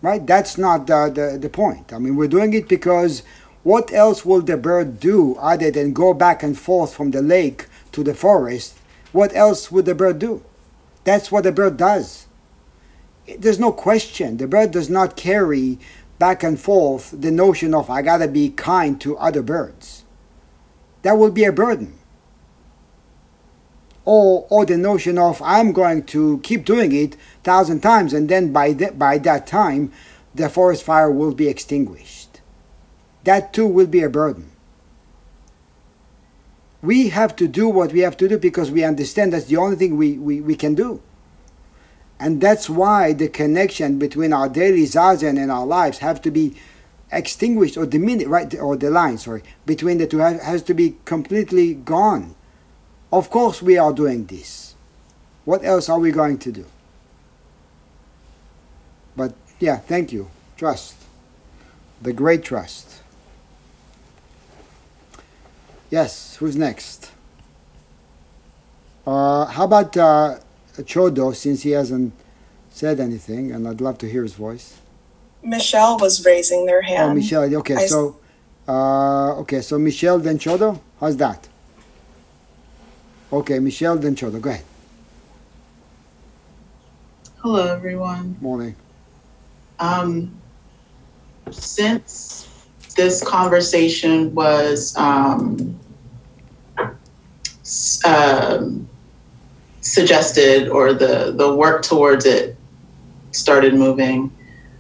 Right? That's not the, the, the point. I mean, we're doing it because what else will the bird do other than go back and forth from the lake to the forest? What else would the bird do? That's what the bird does. There's no question. The bird does not carry back and forth the notion of I gotta be kind to other birds. That will be a burden or or the notion of I'm going to keep doing it thousand times and then by the, by that time the forest fire will be extinguished. That too will be a burden. we have to do what we have to do because we understand that's the only thing we, we, we can do. And that's why the connection between our daily zazen and our lives have to be extinguished or diminished, right? Or the line, sorry, between the two has to be completely gone. Of course, we are doing this. What else are we going to do? But yeah, thank you. Trust. The great trust. Yes, who's next? Uh, how about uh, Chodo, since he hasn't said anything, and I'd love to hear his voice. Michelle was raising their hand. Oh, Michelle. Okay, I so uh, okay, so Michelle then Chodo. How's that? Okay, Michelle then Chodo. Go ahead. Hello, everyone. Morning. Um, since this conversation was um, um, suggested or the, the work towards it started moving,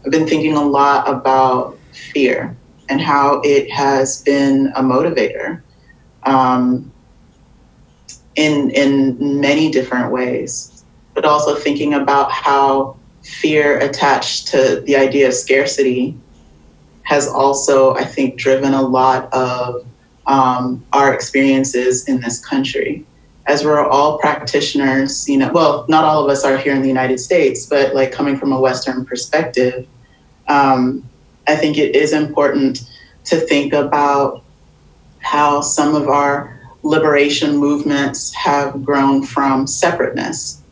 I've been thinking a lot about fear and how it has been a motivator um, in, in many different ways, but also thinking about how fear attached to the idea of scarcity has also, I think, driven a lot of um, our experiences in this country. As we're all practitioners, you know, well, not all of us are here in the United States, but like coming from a Western perspective, um, I think it is important to think about how some of our liberation movements have grown from separateness,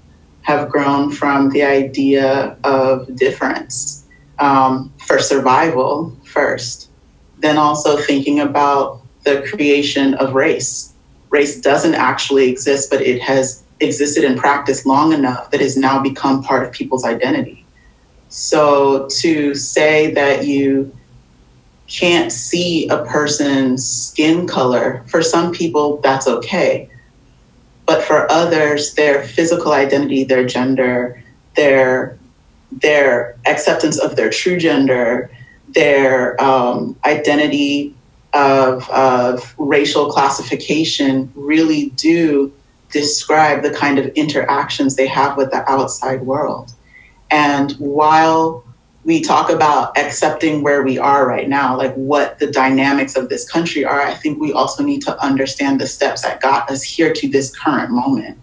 have grown from the idea of difference um, for survival first, then also thinking about the creation of race. Race doesn't actually exist, but it has existed in practice long enough that has now become part of people's identity. So to say that you can't see a person's skin color, for some people, that's okay. But for others, their physical identity, their gender, their their acceptance of their true gender, their um, identity of, of racial classification really do describe the kind of interactions they have with the outside world. And while we talk about accepting where we are right now, like what the dynamics of this country are, I think we also need to understand the steps that got us here to this current moment.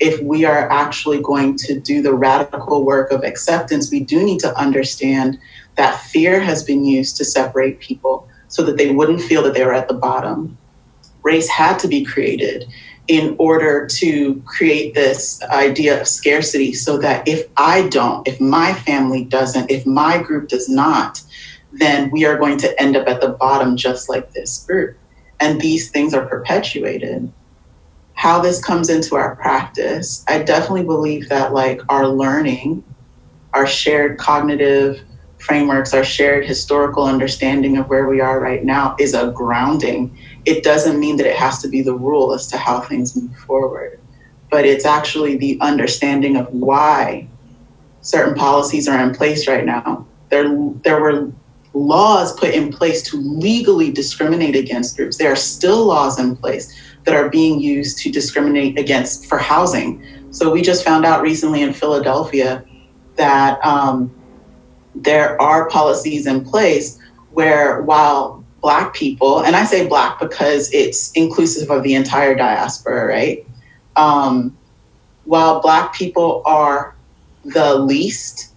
If we are actually going to do the radical work of acceptance, we do need to understand that fear has been used to separate people so that they wouldn't feel that they were at the bottom. Race had to be created in order to create this idea of scarcity so that if I don't, if my family doesn't, if my group does not, then we are going to end up at the bottom just like this group. And these things are perpetuated. How this comes into our practice, I definitely believe that like our learning, our shared cognitive frameworks, our shared historical understanding of where we are right now is a grounding. It doesn't mean that it has to be the rule as to how things move forward, but it's actually the understanding of why certain policies are in place right now. There, there were laws put in place to legally discriminate against groups. There are still laws in place that are being used to discriminate against for housing. So we just found out recently in Philadelphia that um, there are policies in place where while black people and i say black because it's inclusive of the entire diaspora right um, while black people are the least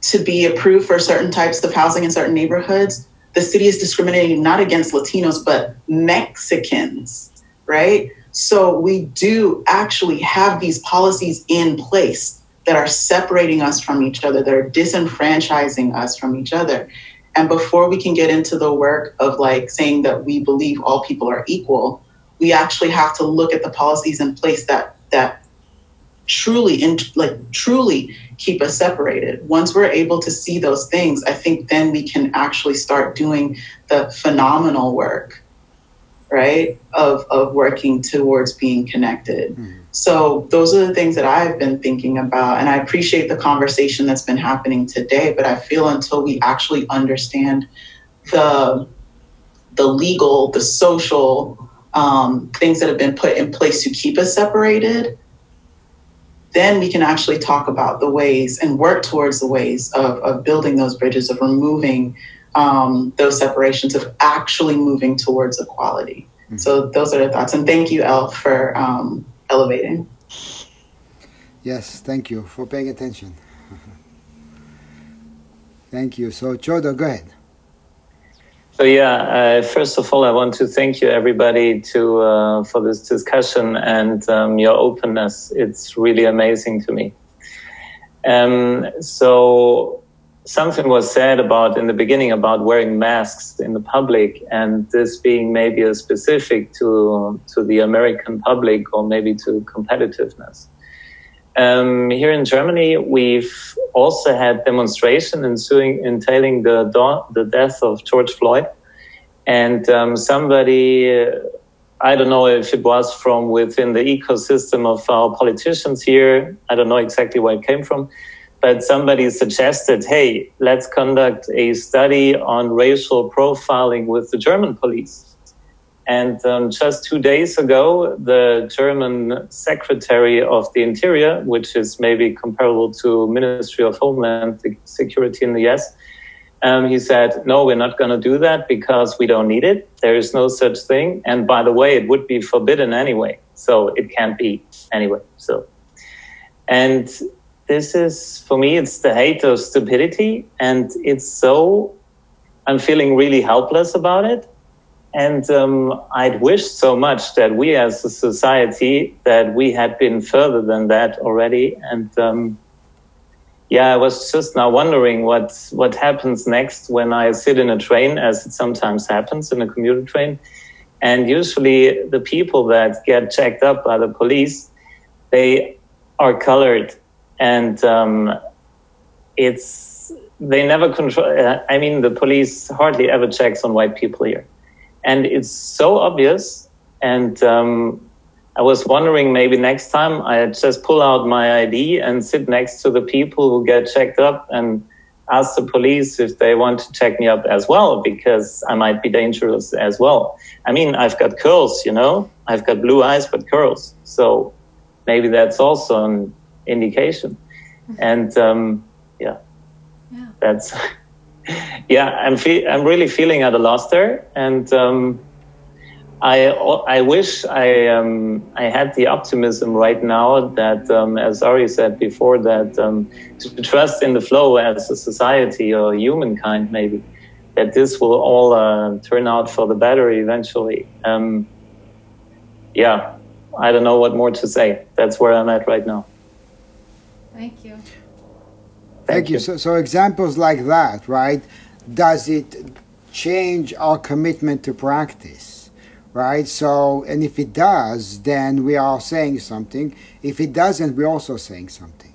to be approved for certain types of housing in certain neighborhoods the city is discriminating not against latinos but mexicans right so we do actually have these policies in place that are separating us from each other, that are disenfranchising us from each other. And before we can get into the work of like saying that we believe all people are equal, we actually have to look at the policies in place that that truly in, like truly keep us separated. Once we're able to see those things, I think then we can actually start doing the phenomenal work, right? Of of working towards being connected. Mm. So those are the things that I've been thinking about. And I appreciate the conversation that's been happening today, but I feel until we actually understand the the legal, the social, um, things that have been put in place to keep us separated, then we can actually talk about the ways and work towards the ways of, of building those bridges, of removing um, those separations, of actually moving towards equality. Mm-hmm. So those are the thoughts. And thank you, El, for um, elevating. Yes, thank you for paying attention. thank you. So, Chodo, go ahead. So yeah, uh, first of all, I want to thank you everybody to uh, for this discussion and um, your openness. It's really amazing to me. Um, so something was said about in the beginning about wearing masks in the public, and this being maybe a specific to to the American public or maybe to competitiveness. Um, here in Germany, we've also had demonstration ensuing, entailing the, the death of George Floyd. And um, somebody, uh, I don't know if it was from within the ecosystem of our politicians here, I don't know exactly where it came from, but somebody suggested, hey, let's conduct a study on racial profiling with the German police. And um, just two days ago, the German Secretary of the Interior, which is maybe comparable to Ministry of Homeland Security in the US, um, he said, no, we're not going to do that because we don't need it. There is no such thing. And by the way, it would be forbidden anyway. So it can't be anyway. So, and this is, for me, it's the hate of stupidity. And it's so, I'm feeling really helpless about it and um, I'd wish so much that we as a society that we had been further than that already. And um, yeah, I was just now wondering what what happens next when I sit in a train, as it sometimes happens in a commuter train. And usually, the people that get checked up by the police, they are colored, and um, it's they never control. I mean, the police hardly ever checks on white people here and it's so obvious. And um, I was wondering maybe next time I just pull out my ID and sit next to the people who get checked up and ask the police if they want to check me up as well, because I might be dangerous as well. I mean, I've got curls, you know, I've got blue eyes, but curls. So maybe that's also an indication. And um, yeah, yeah, that's. yeah, I'm fe- I'm really feeling at a loss there, and um, I I wish I um, I had the optimism right now that, um, as Ari said before, that um, to trust in the flow as a society or humankind maybe that this will all uh, turn out for the better eventually. Um, yeah, I don't know what more to say. That's where I'm at right now. Thank you. Thank, you. you. So, so examples like that, right? Does it change our commitment to practice, right? So, and if it does, then we are saying something. If it doesn't, we're also saying something,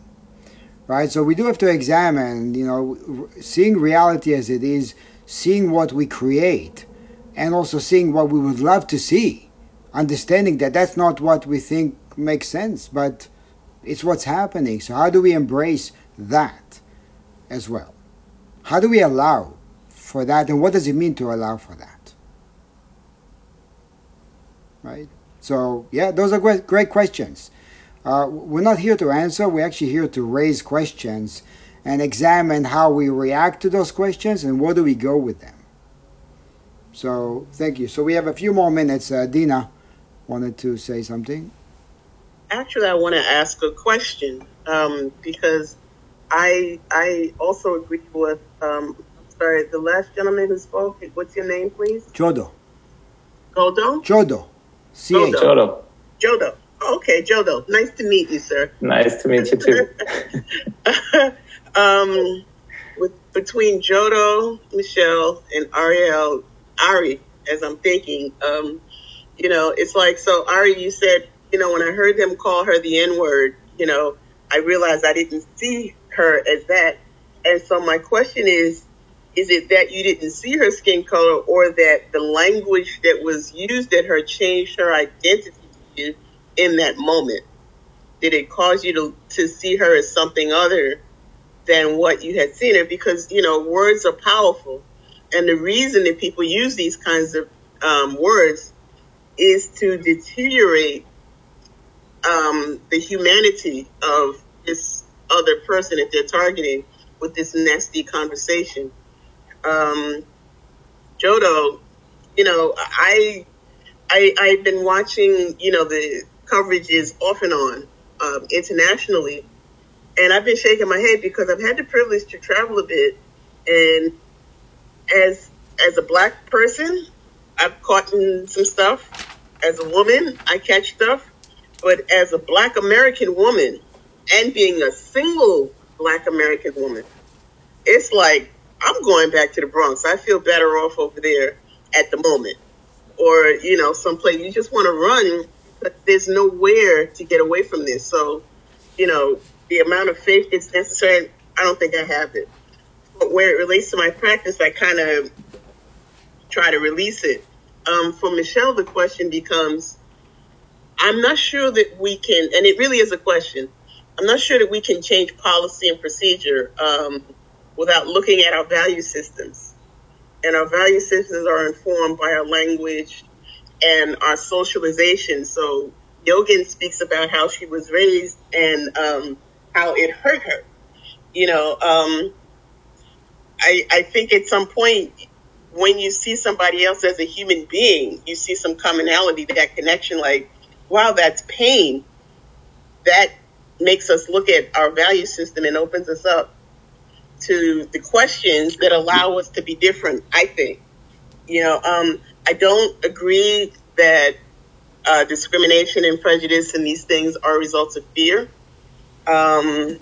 right? So we do have to examine, you know, seeing reality as it is, seeing what we create, and also seeing what we would love to see, understanding that that's not what we think makes sense, but it's what's happening. So how do we embrace that? as well. How do we allow for that, and what does it mean to allow for that? Right? So, yeah, those are great, questions. Uh, we're not here to answer, we're actually here to raise questions and examine how we react to those questions and where do we go with them. So, thank you. So, we have a few more minutes. Uh, Dina wanted to say something. Actually, I want to ask a question um, because I I also agree with um, sorry the last gentleman who spoke. What's your name, please? Jodo. Godo. Jodo. C Jodo. Jodo. Okay, Jodo. Nice to meet you, sir. Nice to meet you too. um, with between Jodo, Michelle, and Ariel, Ari, as I'm thinking, um, you know, it's like so. Ari, you said, you know, when I heard them call her the N word, you know, I realized I didn't see her as that. And so my question is, is it that you didn't see her skin color or that the language that was used at her changed her identity to you in that moment? Did it cause you to, to see her as something other than what you had seen her? Because, you know, words are powerful. And the reason that people use these kinds of um, words is to deteriorate um, the humanity of this other person that they're targeting with this nasty conversation. Um, Jodo, you know, I, I, I've been watching, you know, the coverage is off and on um, internationally, and I've been shaking my head because I've had the privilege to travel a bit, and as as a black person, I've caught some stuff. As a woman, I catch stuff, but as a black American woman, and being a single black American woman, it's like I'm going back to the Bronx. I feel better off over there at the moment. Or, you know, someplace you just want to run, but there's nowhere to get away from this. So, you know, the amount of faith that's necessary, I don't think I have it. But where it relates to my practice, I kind of try to release it. Um, for Michelle, the question becomes I'm not sure that we can, and it really is a question. I'm not sure that we can change policy and procedure um, without looking at our value systems. And our value systems are informed by our language and our socialization. So Yogan speaks about how she was raised and um, how it hurt her. You know, um, I, I think at some point when you see somebody else as a human being, you see some commonality, that connection, like, wow, that's pain. That makes us look at our value system and opens us up to the questions that allow us to be different, I think. You know, um, I don't agree that uh, discrimination and prejudice and these things are results of fear. Um,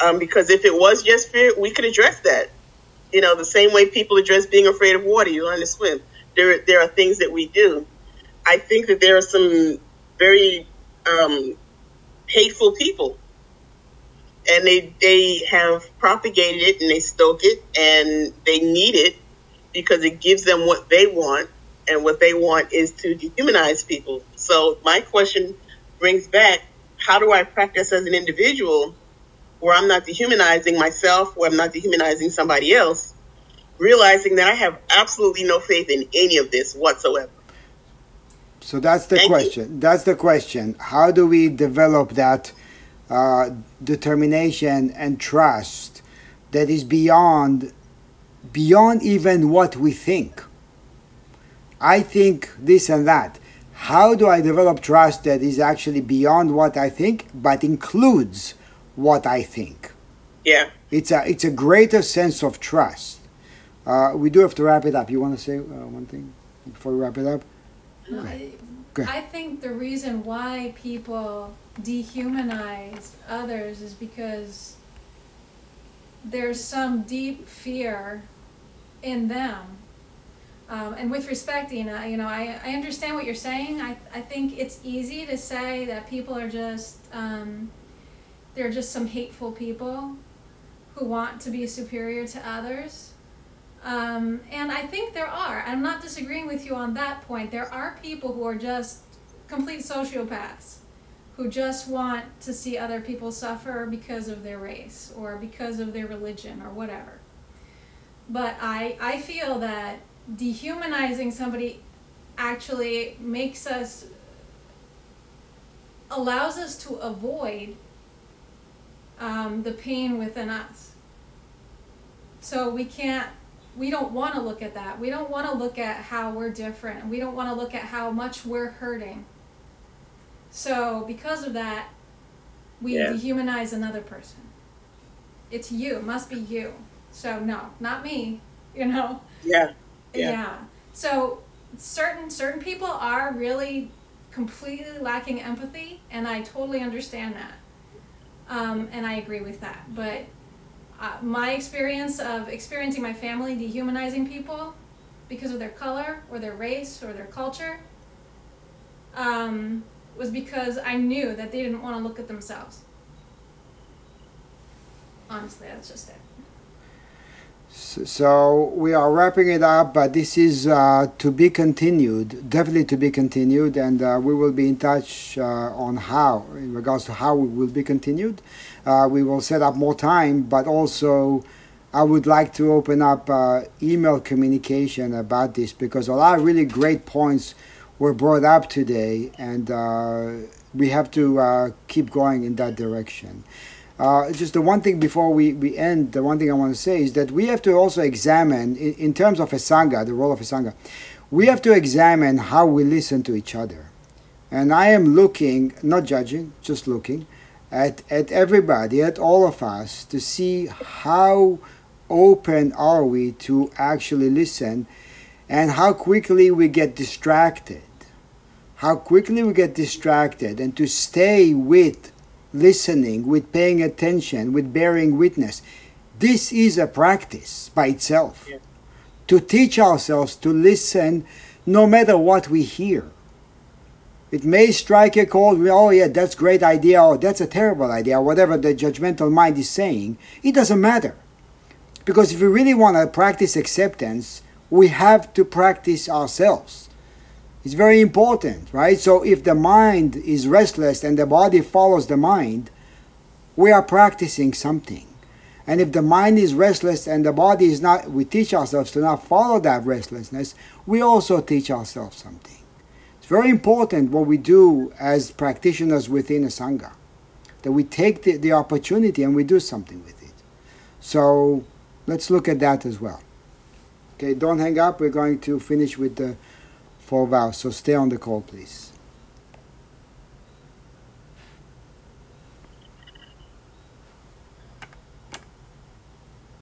um, because if it was just fear, we could address that. You know, the same way people address being afraid of water, you learn to swim. There, there are things that we do. I think that there are some very um, hateful people, and they they have propagated it and they stoke it and they need it because it gives them what they want, and what they want is to dehumanize people. So my question brings back: How do I practice as an individual where I'm not dehumanizing myself, where I'm not dehumanizing somebody else, realizing that I have absolutely no faith in any of this whatsoever. So that's the Thank question. That's the question. How do we develop that uh, determination and trust that is beyond beyond even what we think? I think this and that. How do I develop trust that is actually beyond what I think, but includes what I think? Yeah. It's a it's a greater sense of trust. Uh, we do have to wrap it up. You want to say uh, one thing before we wrap it up? I think the reason why people dehumanize others is because there's some deep fear in them. Um, and with respect, Ina, you know, I, I understand what you're saying. I, I think it's easy to say that people are just, um, they're just some hateful people who want to be superior to others. Um, and I think there are. I'm not disagreeing with you on that point. There are people who are just complete sociopaths who just want to see other people suffer because of their race or because of their religion or whatever. But I, I feel that dehumanizing somebody actually makes us, allows us to avoid um, the pain within us. So we can't we don't want to look at that. We don't want to look at how we're different. We don't want to look at how much we're hurting. So, because of that, we Yeah. dehumanize another person. It's you, it must be you. So, no, not me, you know? Yeah. Yeah. Yeah. So, certain certain people are really completely lacking empathy, and I totally understand that. Um, and I agree with that. But uh, my experience of experiencing my family dehumanizing people because of their color or their race or their culture um, was because I knew that they didn't want to look at themselves. Honestly, that's just it. So, we are wrapping it up, but this is uh, to be continued, definitely to be continued, and uh, we will be in touch uh, on how, in regards to how we will be continued. Uh, we will set up more time, but also I would like to open up uh, email communication about this because a lot of really great points were brought up today, and uh, we have to uh, keep going in that direction. Uh, just the one thing before we, we end, the one thing I want to say is that we have to also examine, in, in terms of a Sangha, the role of a Sangha, we have to examine how we listen to each other. And I am looking, not judging, just looking at, at everybody, at all of us, to see how open are we to actually listen and how quickly we get distracted. How quickly we get distracted and to stay with listening, with paying attention, with bearing witness. This is a practice by itself. Yeah. To teach ourselves to listen no matter what we hear. It may strike a chord, oh yeah, that's great idea, or that's a terrible idea, whatever the judgmental mind is saying. It doesn't matter. Because if we really want to practice acceptance, we have to practice ourselves. It's very important, right? So if the mind is restless and the body follows the mind, we are practicing something. And if the mind is restless and the body is not, we teach ourselves to not follow that restlessness, we also teach ourselves something. Very important what we do as practitioners within a Sangha, that we take the, the opportunity and we do something with it. So let's look at that as well. Okay, don't hang up. We're going to finish with the four vows. So stay on the call, please.